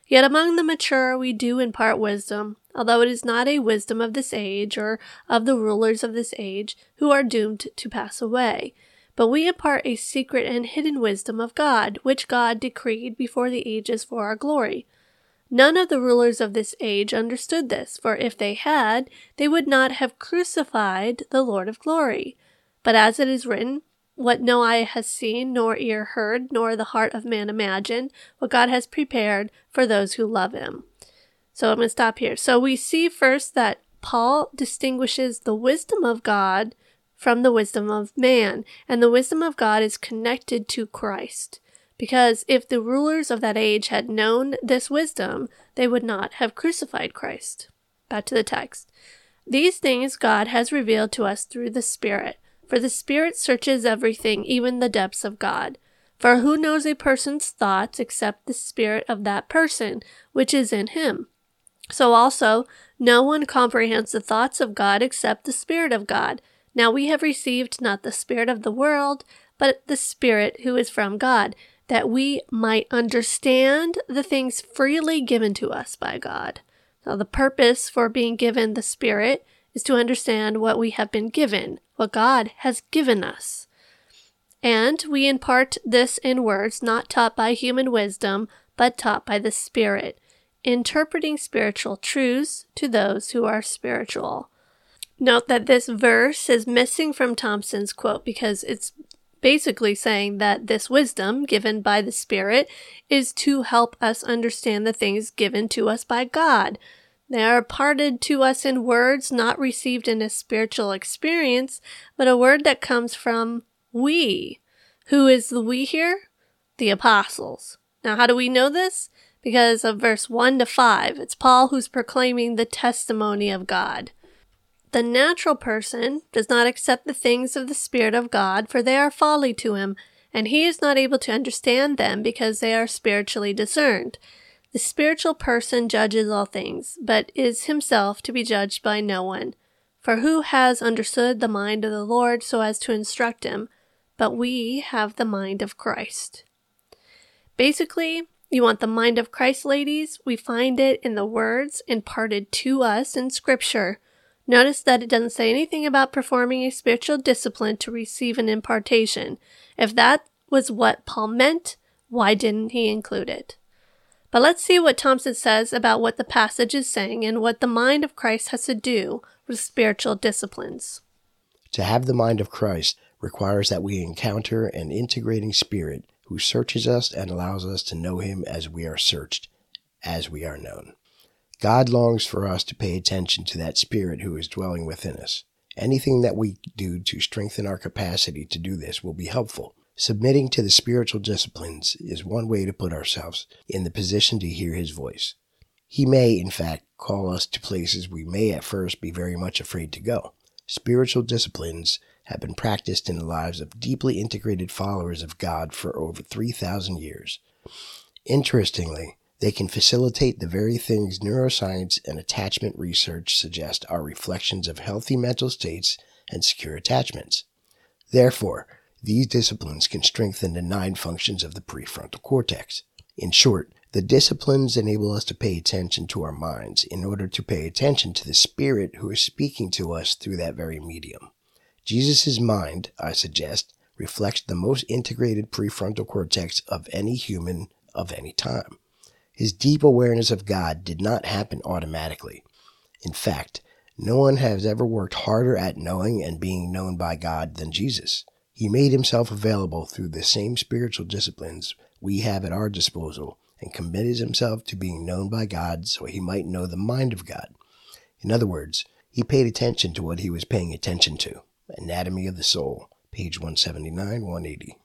Yet among the mature we do impart wisdom, although it is not a wisdom of this age or of the rulers of this age, who are doomed to pass away but we impart a secret and hidden wisdom of God, which God decreed before the ages for our glory. None of the rulers of this age understood this, for if they had, they would not have crucified the Lord of glory. But as it is written, what no eye has seen, nor ear heard, nor the heart of man imagined, what God has prepared for those who love him. So I'm going to stop here. So we see first that Paul distinguishes the wisdom of God from the wisdom of man, and the wisdom of God is connected to Christ. Because if the rulers of that age had known this wisdom, they would not have crucified Christ. Back to the text. These things God has revealed to us through the Spirit, for the Spirit searches everything, even the depths of God. For who knows a person's thoughts except the spirit of that person, which is in him? So also, no one comprehends the thoughts of God except the Spirit of God. Now we have received not the Spirit of the world, but the Spirit who is from God, that we might understand the things freely given to us by God. Now, the purpose for being given the Spirit is to understand what we have been given, what God has given us. And we impart this in words not taught by human wisdom, but taught by the Spirit, interpreting spiritual truths to those who are spiritual. Note that this verse is missing from Thompson's quote because it's basically saying that this wisdom given by the Spirit is to help us understand the things given to us by God. They are parted to us in words not received in a spiritual experience, but a word that comes from we. Who is the we here? The apostles. Now, how do we know this? Because of verse 1 to 5. It's Paul who's proclaiming the testimony of God. The natural person does not accept the things of the Spirit of God, for they are folly to him, and he is not able to understand them because they are spiritually discerned. The spiritual person judges all things, but is himself to be judged by no one. For who has understood the mind of the Lord so as to instruct him? But we have the mind of Christ. Basically, You want the mind of Christ, ladies? We find it in the words imparted to us in Scripture. Notice that it doesn't say anything about performing a spiritual discipline to receive an impartation. If that was what Paul meant, why didn't he include it? But let's see what Thompson says about what the passage is saying and what the mind of Christ has to do with spiritual disciplines. To have the mind of Christ requires that we encounter an integrating spirit who searches us and allows us to know him as we are searched, as we are known. God longs for us to pay attention to that spirit who is dwelling within us. Anything that we do to strengthen our capacity to do this will be helpful. Submitting to the spiritual disciplines is one way to put ourselves in the position to hear his voice. He may, in fact, call us to places we may at first be very much afraid to go. Spiritual disciplines have been practiced in the lives of deeply integrated followers of God for over 3,000 years. Interestingly, they can facilitate the very things neuroscience and attachment research suggest are reflections of healthy mental states and secure attachments. Therefore, these disciplines can strengthen the nine functions of the prefrontal cortex. In short, the disciplines enable us to pay attention to our minds in order to pay attention to the Spirit who is speaking to us through that very medium. Jesus' mind, I suggest, reflects the most integrated prefrontal cortex of any human of any time. His deep awareness of God did not happen automatically. In fact, no one has ever worked harder at knowing and being known by God than Jesus. He made himself available through the same spiritual disciplines we have at our disposal and committed himself to being known by God so he might know the mind of God. In other words, he paid attention to what he was paying attention to. Anatomy of the Soul, page 179, 180.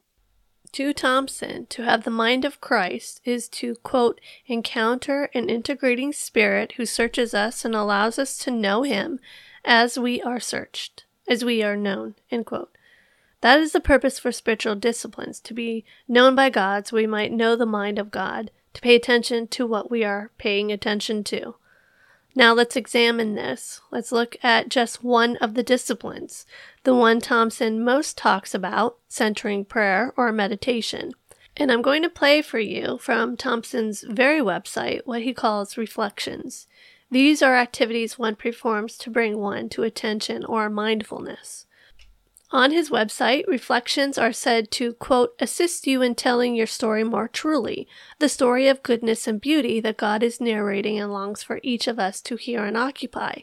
To Thompson, to have the mind of Christ is to, quote, encounter an integrating spirit who searches us and allows us to know him as we are searched, as we are known, end quote. That is the purpose for spiritual disciplines, to be known by God so we might know the mind of God, to pay attention to what we are paying attention to. Now let's examine this. Let's look at just one of the disciplines, the one Thompson most talks about, centering prayer or meditation. And I'm going to play for you from Thompson's very website what he calls reflections. These are activities one performs to bring one to attention or mindfulness. On his website, reflections are said to, quote, assist you in telling your story more truly, the story of goodness and beauty that God is narrating and longs for each of us to hear and occupy.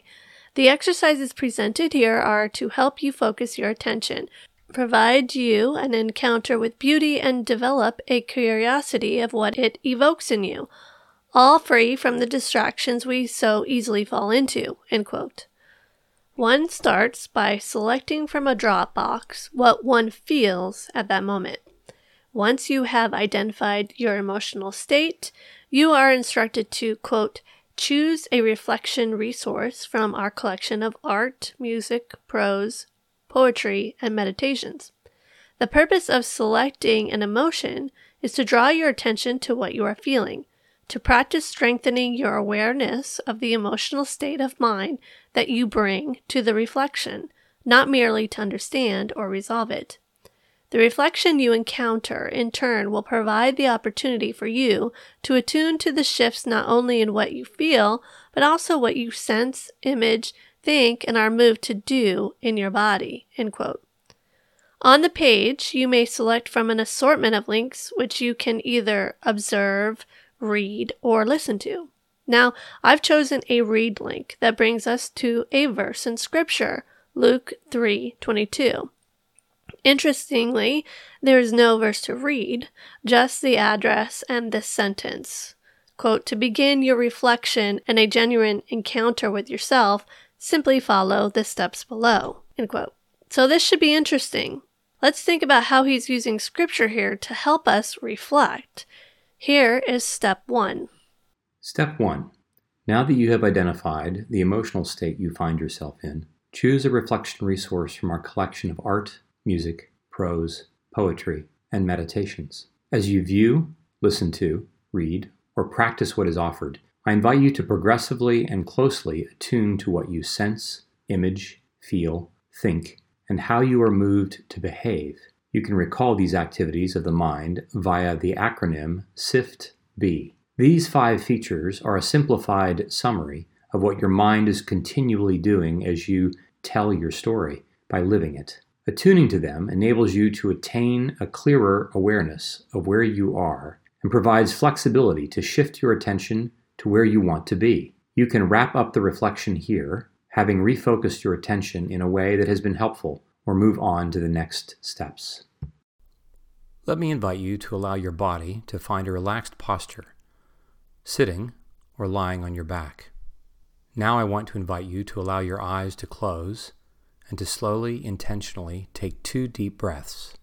The exercises presented here are to help you focus your attention, provide you an encounter with beauty, and develop a curiosity of what it evokes in you, all free from the distractions we so easily fall into, end quote. One starts by selecting from a drop box what one feels at that moment. Once you have identified your emotional state, you are instructed to, quote, choose a reflection resource from our collection of art, music, prose, poetry, and meditations. The purpose of selecting an emotion is to draw your attention to what you are feeling, to practice strengthening your awareness of the emotional state of mind that you bring to the reflection, not merely to understand or resolve it. The reflection you encounter, in turn, will provide the opportunity for you to attune to the shifts not only in what you feel, but also what you sense, image, think, and are moved to do in your body. On the page, you may select from an assortment of links which you can either observe, read, or listen to. Now, I've chosen a read link that brings us to a verse in scripture, Luke 3:22. Interestingly, there is no verse to read, just the address and this sentence. Quote, to begin your reflection and a genuine encounter with yourself, simply follow the steps below. End quote. So this should be interesting. Let's think about how he's using scripture here to help us reflect. Here is step one. Step 1. Now that you have identified the emotional state you find yourself in, choose a reflection resource from our collection of art, music, prose, poetry, and meditations. As you view, listen to, read, or practice what is offered, I invite you to progressively and closely attune to what you sense, image, feel, think, and how you are moved to behave. You can recall these activities of the mind via the acronym SIFT-B. These five features are a simplified summary of what your mind is continually doing as you tell your story by living it. Attuning to them enables you to attain a clearer awareness of where you are and provides flexibility to shift your attention to where you want to be. You can wrap up the reflection here, having refocused your attention in a way that has been helpful, or move on to the next steps. Let me invite you to allow your body to find a relaxed posture, sitting or lying on your back. Now I want to invite you to allow your eyes to close and to slowly, intentionally take two deep breaths.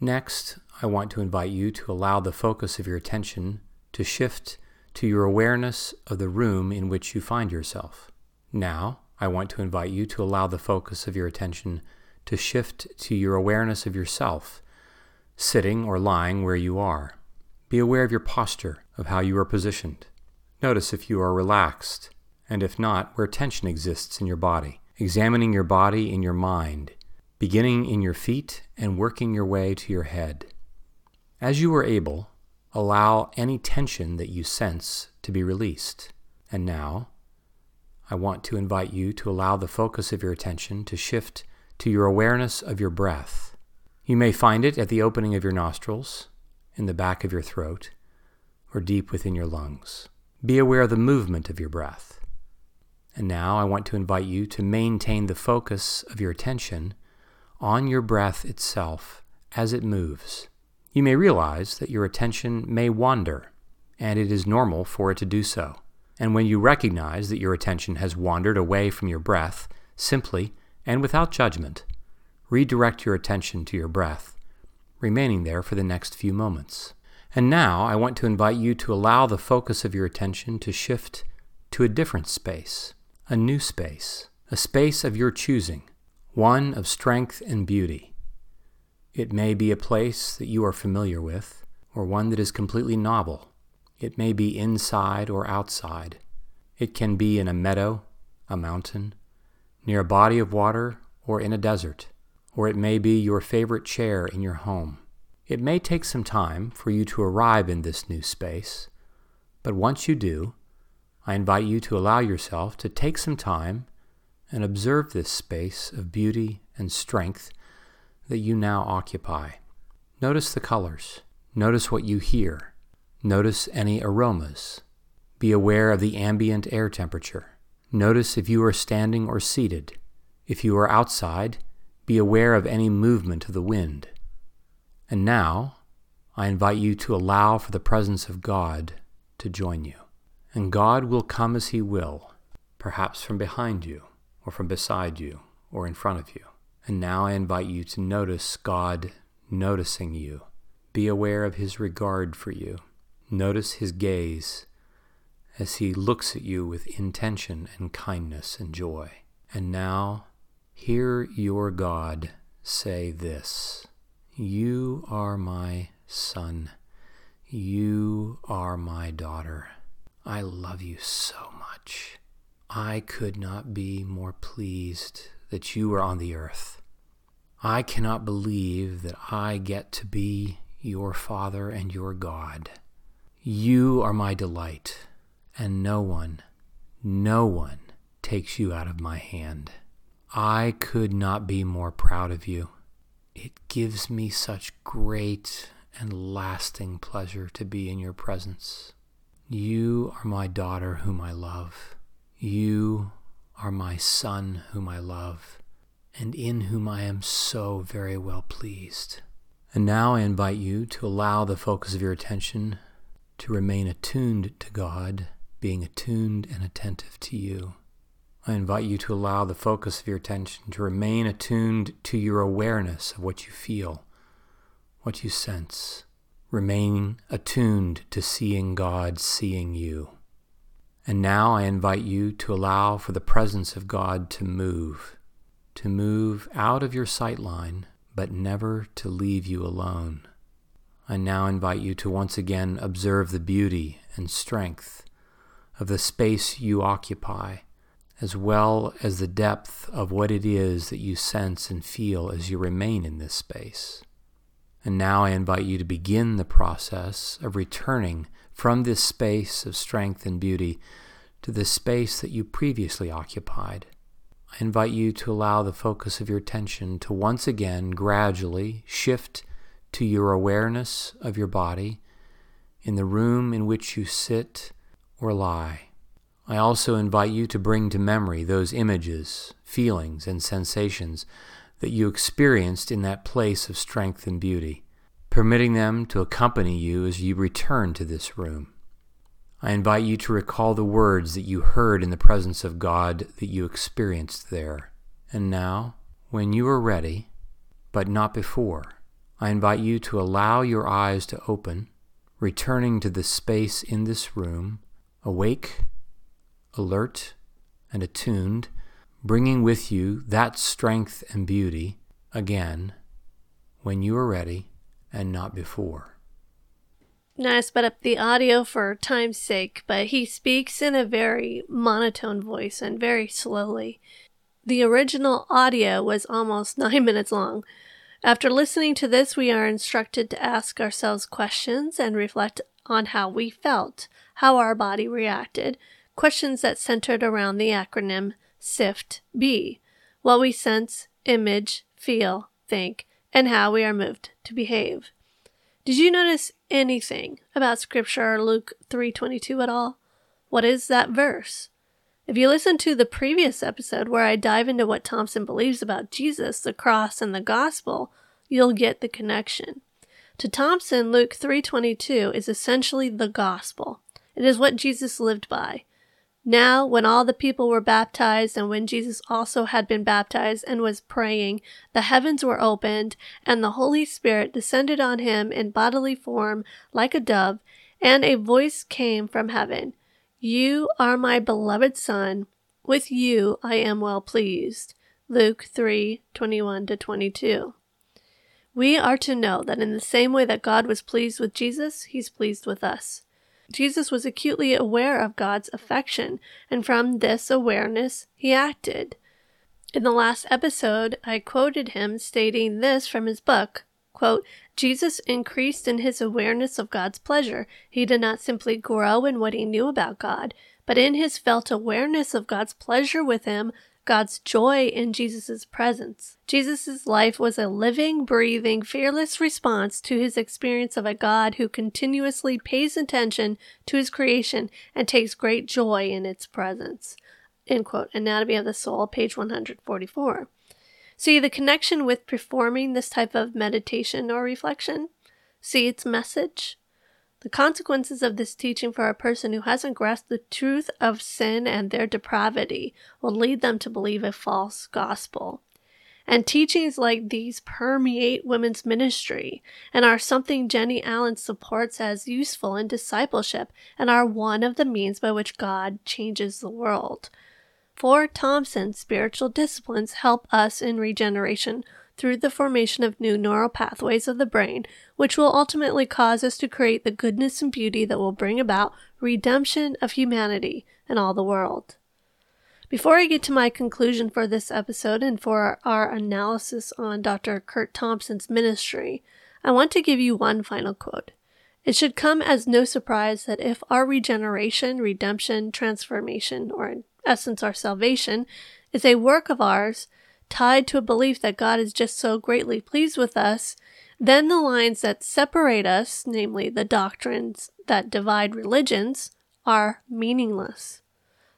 Next, I want to invite you to allow the focus of your attention to shift to your awareness of the room in which you find yourself. Now, I want to invite you to allow the focus of your attention to shift to your awareness of yourself, sitting or lying where you are. Be aware of your posture, of how you are positioned. Notice if you are relaxed, and if not, where tension exists in your body examining your body in your mind, beginning in your feet and working your way to your head. As you are able, allow any tension that you sense to be released. And now, I want to invite you to allow the focus of your attention to shift to your awareness of your breath. You may find it at the opening of your nostrils, in the back of your throat, or deep within your lungs. Be aware of the movement of your breath. And now I want to invite you to maintain the focus of your attention on your breath itself as it moves. You may realize that your attention may wander, and it is normal for it to do so. And when you recognize that your attention has wandered away from your breath, simply and without judgment, redirect your attention to your breath, remaining there for the next few moments. And now I want to invite you to allow the focus of your attention to shift to a different space a new space, a space of your choosing, one of strength and beauty. It may be a place that you are familiar with, or one that is completely novel. It may be inside or outside. It can be in a meadow, a mountain, near a body of water, or in a desert. Or it may be your favorite chair in your home. It may take some time for you to arrive in this new space, but once you do, I invite you to allow yourself to take some time and observe this space of beauty and strength that you now occupy. Notice the colors. Notice what you hear. Notice any aromas. Be aware of the ambient air temperature. Notice if you are standing or seated. If you are outside, be aware of any movement of the wind. And now, I invite you to allow for the presence of God to join you. And God will come as He will, perhaps from behind you, or from beside you, or in front of you. And now I invite you to notice God noticing you. Be aware of His regard for you. Notice His gaze as He looks at you with intention and kindness and joy. And now, hear your God say this You are my son. You are my daughter. I love you so much. I could not be more pleased that you are on the earth. I cannot believe that I get to be your Father and your God. You are my delight, and no one, no one takes you out of my hand. I could not be more proud of you. It gives me such great and lasting pleasure to be in your presence. You are my daughter whom I love. You are my son whom I love, and in whom I am so very well pleased. And now I invite you to allow the focus of your attention to remain attuned to God, being attuned and attentive to you. I invite you to allow the focus of your attention to remain attuned to your awareness of what you feel, what you sense, Remain attuned to seeing God seeing you. And now I invite you to allow for the presence of God to move, to move out of your sight line, but never to leave you alone. I now invite you to once again observe the beauty and strength of the space you occupy, as well as the depth of what it is that you sense and feel as you remain in this space. And now I invite you to begin the process of returning from this space of strength and beauty to the space that you previously occupied. I invite you to allow the focus of your attention to once again gradually shift to your awareness of your body in the room in which you sit or lie. I also invite you to bring to memory those images, feelings, and sensations that you experienced in that place of strength and beauty, permitting them to accompany you as you return to this room. I invite you to recall the words that you heard in the presence of God that you experienced there. And now, when you are ready, but not before, I invite you to allow your eyes to open, returning to the space in this room, awake, alert, and attuned bringing with you that strength and beauty again when you are ready and not before. Now I sped up the audio for time's sake, but he speaks in a very monotone voice and very slowly. The original audio was almost nine minutes long. After listening to this, we are instructed to ask ourselves questions and reflect on how we felt, how our body reacted, questions that centered around the acronym SIFT B, what we sense, image, feel, think, and how we are moved to behave. Did you notice anything about scripture Luke 3:22 at all? What is that verse? If you listen to the previous episode where I dive into what Thompson believes about Jesus, the cross, and the gospel, you'll get the connection. To Thompson, Luke 3:22 is essentially the gospel. It is what Jesus lived by. Now, when all the people were baptized, and when Jesus also had been baptized and was praying, the heavens were opened, and the Holy Spirit descended on him in bodily form like a dove, and a voice came from heaven You are my beloved Son, with you I am well pleased. Luke 3 21 22. We are to know that in the same way that God was pleased with Jesus, he's pleased with us. Jesus was acutely aware of God's affection, and from this awareness, he acted. In the last episode, I quoted him stating this from his book quote, Jesus increased in his awareness of God's pleasure. He did not simply grow in what he knew about God, but in his felt awareness of God's pleasure with him, God's joy in Jesus' presence. Jesus' life was a living, breathing, fearless response to his experience of a God who continuously pays attention to his creation and takes great joy in its presence. End quote. Anatomy of the Soul, page 144. See the connection with performing this type of meditation or reflection? See its message? The consequences of this teaching for a person who hasn't grasped the truth of sin and their depravity will lead them to believe a false gospel. And teachings like these permeate women's ministry and are something Jennie Allen supports as useful in discipleship and are one of the means by which God changes the world. For Thompson, spiritual disciplines help us in regeneration through the formation of new neural pathways of the brain, which will ultimately cause us to create the goodness and beauty that will bring about redemption of humanity and all the world. Before I get to my conclusion for this episode and for our analysis on Dr. Curt Thompson's ministry, I want to give you one final quote. It should come as no surprise that if our regeneration, redemption, transformation, or in essence our salvation, is a work of ours, tied to a belief that God is just so greatly pleased with us, then the lines that separate us, namely the doctrines that divide religions, are meaningless.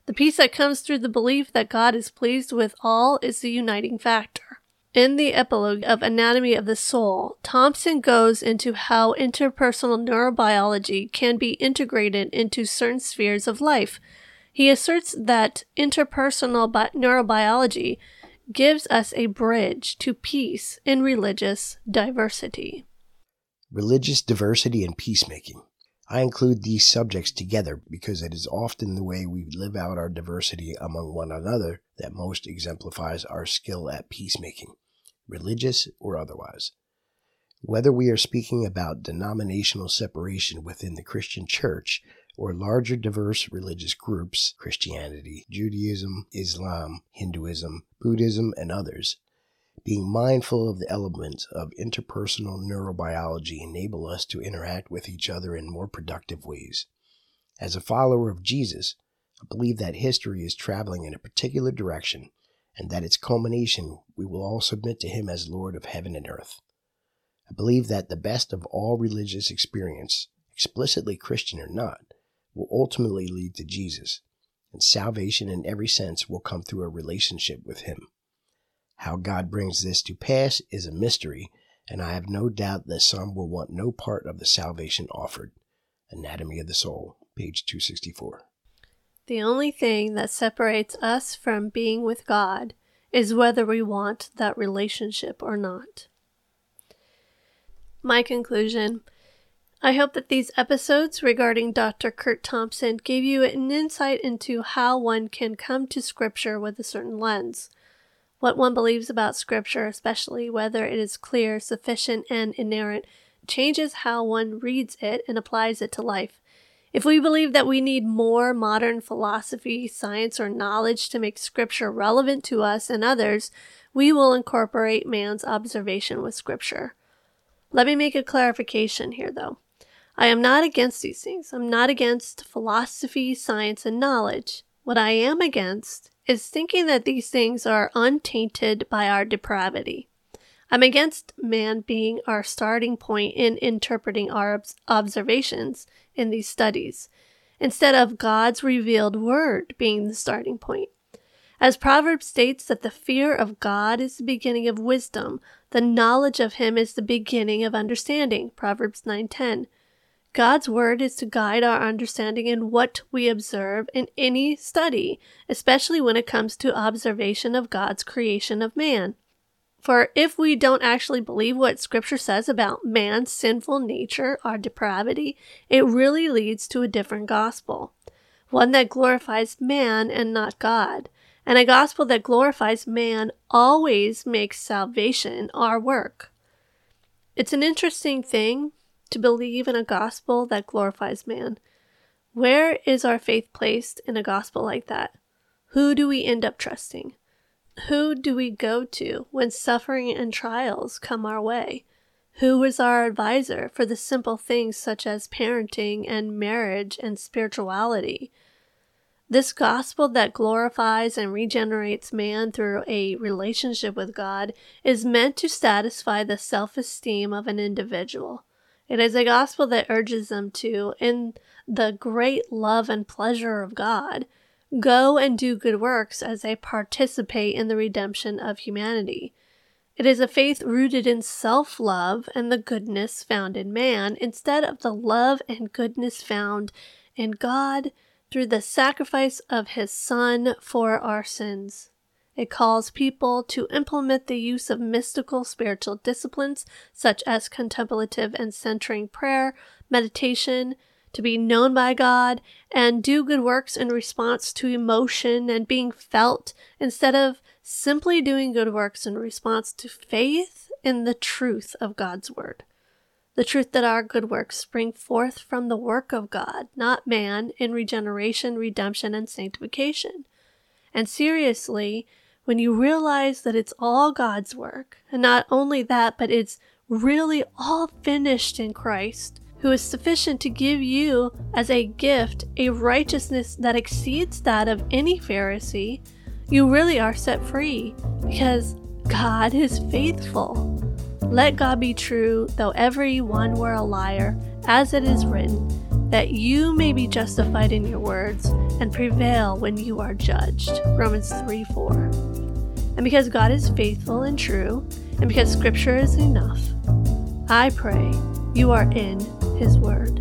The peace that comes through the belief that God is pleased with all is the uniting factor. In the epilogue of Anatomy of the Soul, Thompson goes into how interpersonal neurobiology can be integrated into certain spheres of life. He asserts that interpersonal bi- neurobiology gives us a bridge to peace in religious diversity. Religious diversity and peacemaking. I include these subjects together because it is often the way we live out our diversity among one another that most exemplifies our skill at peacemaking, religious or otherwise. Whether we are speaking about denominational separation within the Christian church or larger diverse religious groups Christianity, Judaism, Islam, Hinduism, Buddhism, and others Being mindful of the elements of interpersonal neurobiology enable us to interact with each other in more productive ways. As a follower of Jesus, I believe that history is traveling in a particular direction and that its culmination we will all submit to him as Lord of heaven and earth. I believe that the best of all religious experience, explicitly Christian or not, will ultimately lead to Jesus, and salvation in every sense will come through a relationship with him. How God brings this to pass is a mystery, and I have no doubt that some will want no part of the salvation offered. Anatomy of the Soul, page 264. The only thing that separates us from being with God is whether we want that relationship or not. My conclusion I hope that these episodes regarding Dr. Curt Thompson gave you an insight into how one can come to Scripture with a certain lens. What one believes about Scripture, especially whether it is clear, sufficient, and inerrant, changes how one reads it and applies it to life. If we believe that we need more modern philosophy, science, or knowledge to make Scripture relevant to us and others, we will incorporate man's observation with Scripture. Let me make a clarification here, though. I am not against these things. I'm not against philosophy, science, and knowledge. What I am against is thinking that these things are untainted by our depravity. I'm against man being our starting point in interpreting our observations in these studies, instead of God's revealed word being the starting point. As Proverbs states that the fear of God is the beginning of wisdom, the knowledge of him is the beginning of understanding. Proverbs 9:10. God's word is to guide our understanding in what we observe in any study, especially when it comes to observation of God's creation of man. For if we don't actually believe what Scripture says about man's sinful nature, our depravity, it really leads to a different gospel. One that glorifies man and not God. And a gospel that glorifies man always makes salvation our work. It's an interesting thing to believe in a gospel that glorifies man. Where is our faith placed in a gospel like that? Who do we end up trusting? Who do we go to when suffering and trials come our way? Who is our advisor for the simple things such as parenting and marriage and spirituality? This gospel that glorifies and regenerates man through a relationship with God is meant to satisfy the self esteem of an individual. It is a gospel that urges them to, in the great love and pleasure of God, go and do good works as they participate in the redemption of humanity. It is a faith rooted in self love and the goodness found in man instead of the love and goodness found in God through the sacrifice of his Son for our sins. It calls people to implement the use of mystical spiritual disciplines such as contemplative and centering prayer, meditation, to be known by God, and do good works in response to emotion and being felt instead of simply doing good works in response to faith in the truth of God's Word. The truth that our good works spring forth from the work of God, not man, in regeneration, redemption, and sanctification. And seriously, when you realize that it's all God's work, and not only that, but it's really all finished in Christ, who is sufficient to give you as a gift a righteousness that exceeds that of any Pharisee, you really are set free because God is faithful. Let God be true, though every one were a liar, as it is written, that you may be justified in your words and prevail when you are judged. Romans 3 4. And because God is faithful and true, and because Scripture is enough, I pray you are in His Word.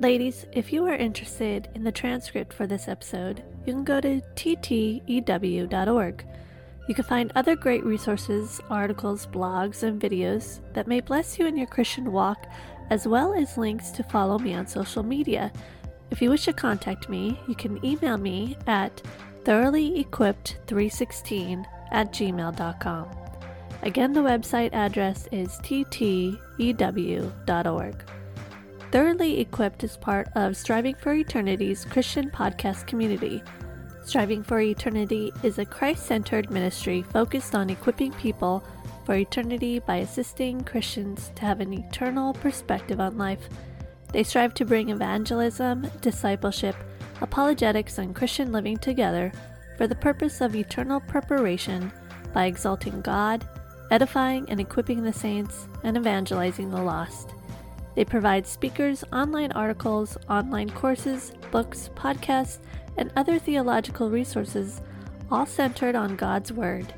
Ladies, if you are interested in the transcript for this episode, you can go to ttew.org. You can find other great resources, articles, blogs, and videos that may bless you in your Christian walk, as well as links to follow me on social media. If you wish to contact me, you can email me at thoroughlyequipped316 at gmail.com. Again, the website address is ttew.org. Thoroughly Equipped is part of Striving for Eternity's Christian podcast community. Striving for Eternity is a Christ centered ministry focused on equipping people for eternity by assisting Christians to have an eternal perspective on life. They strive to bring evangelism, discipleship, apologetics, and Christian living together for the purpose of eternal preparation by exalting God, edifying and equipping the saints, and evangelizing the lost. They provide speakers, online articles, online courses, books, podcasts, and other theological resources, all centered on God's Word.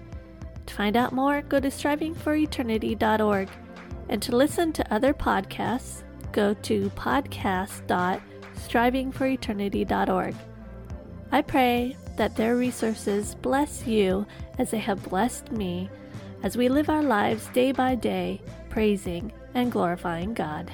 To find out more, go to strivingforeternity.org. And to listen to other podcasts, go to podcast.strivingforeternity.org. I pray that their resources bless you as they have blessed me as we live our lives day by day, praising and glorifying God.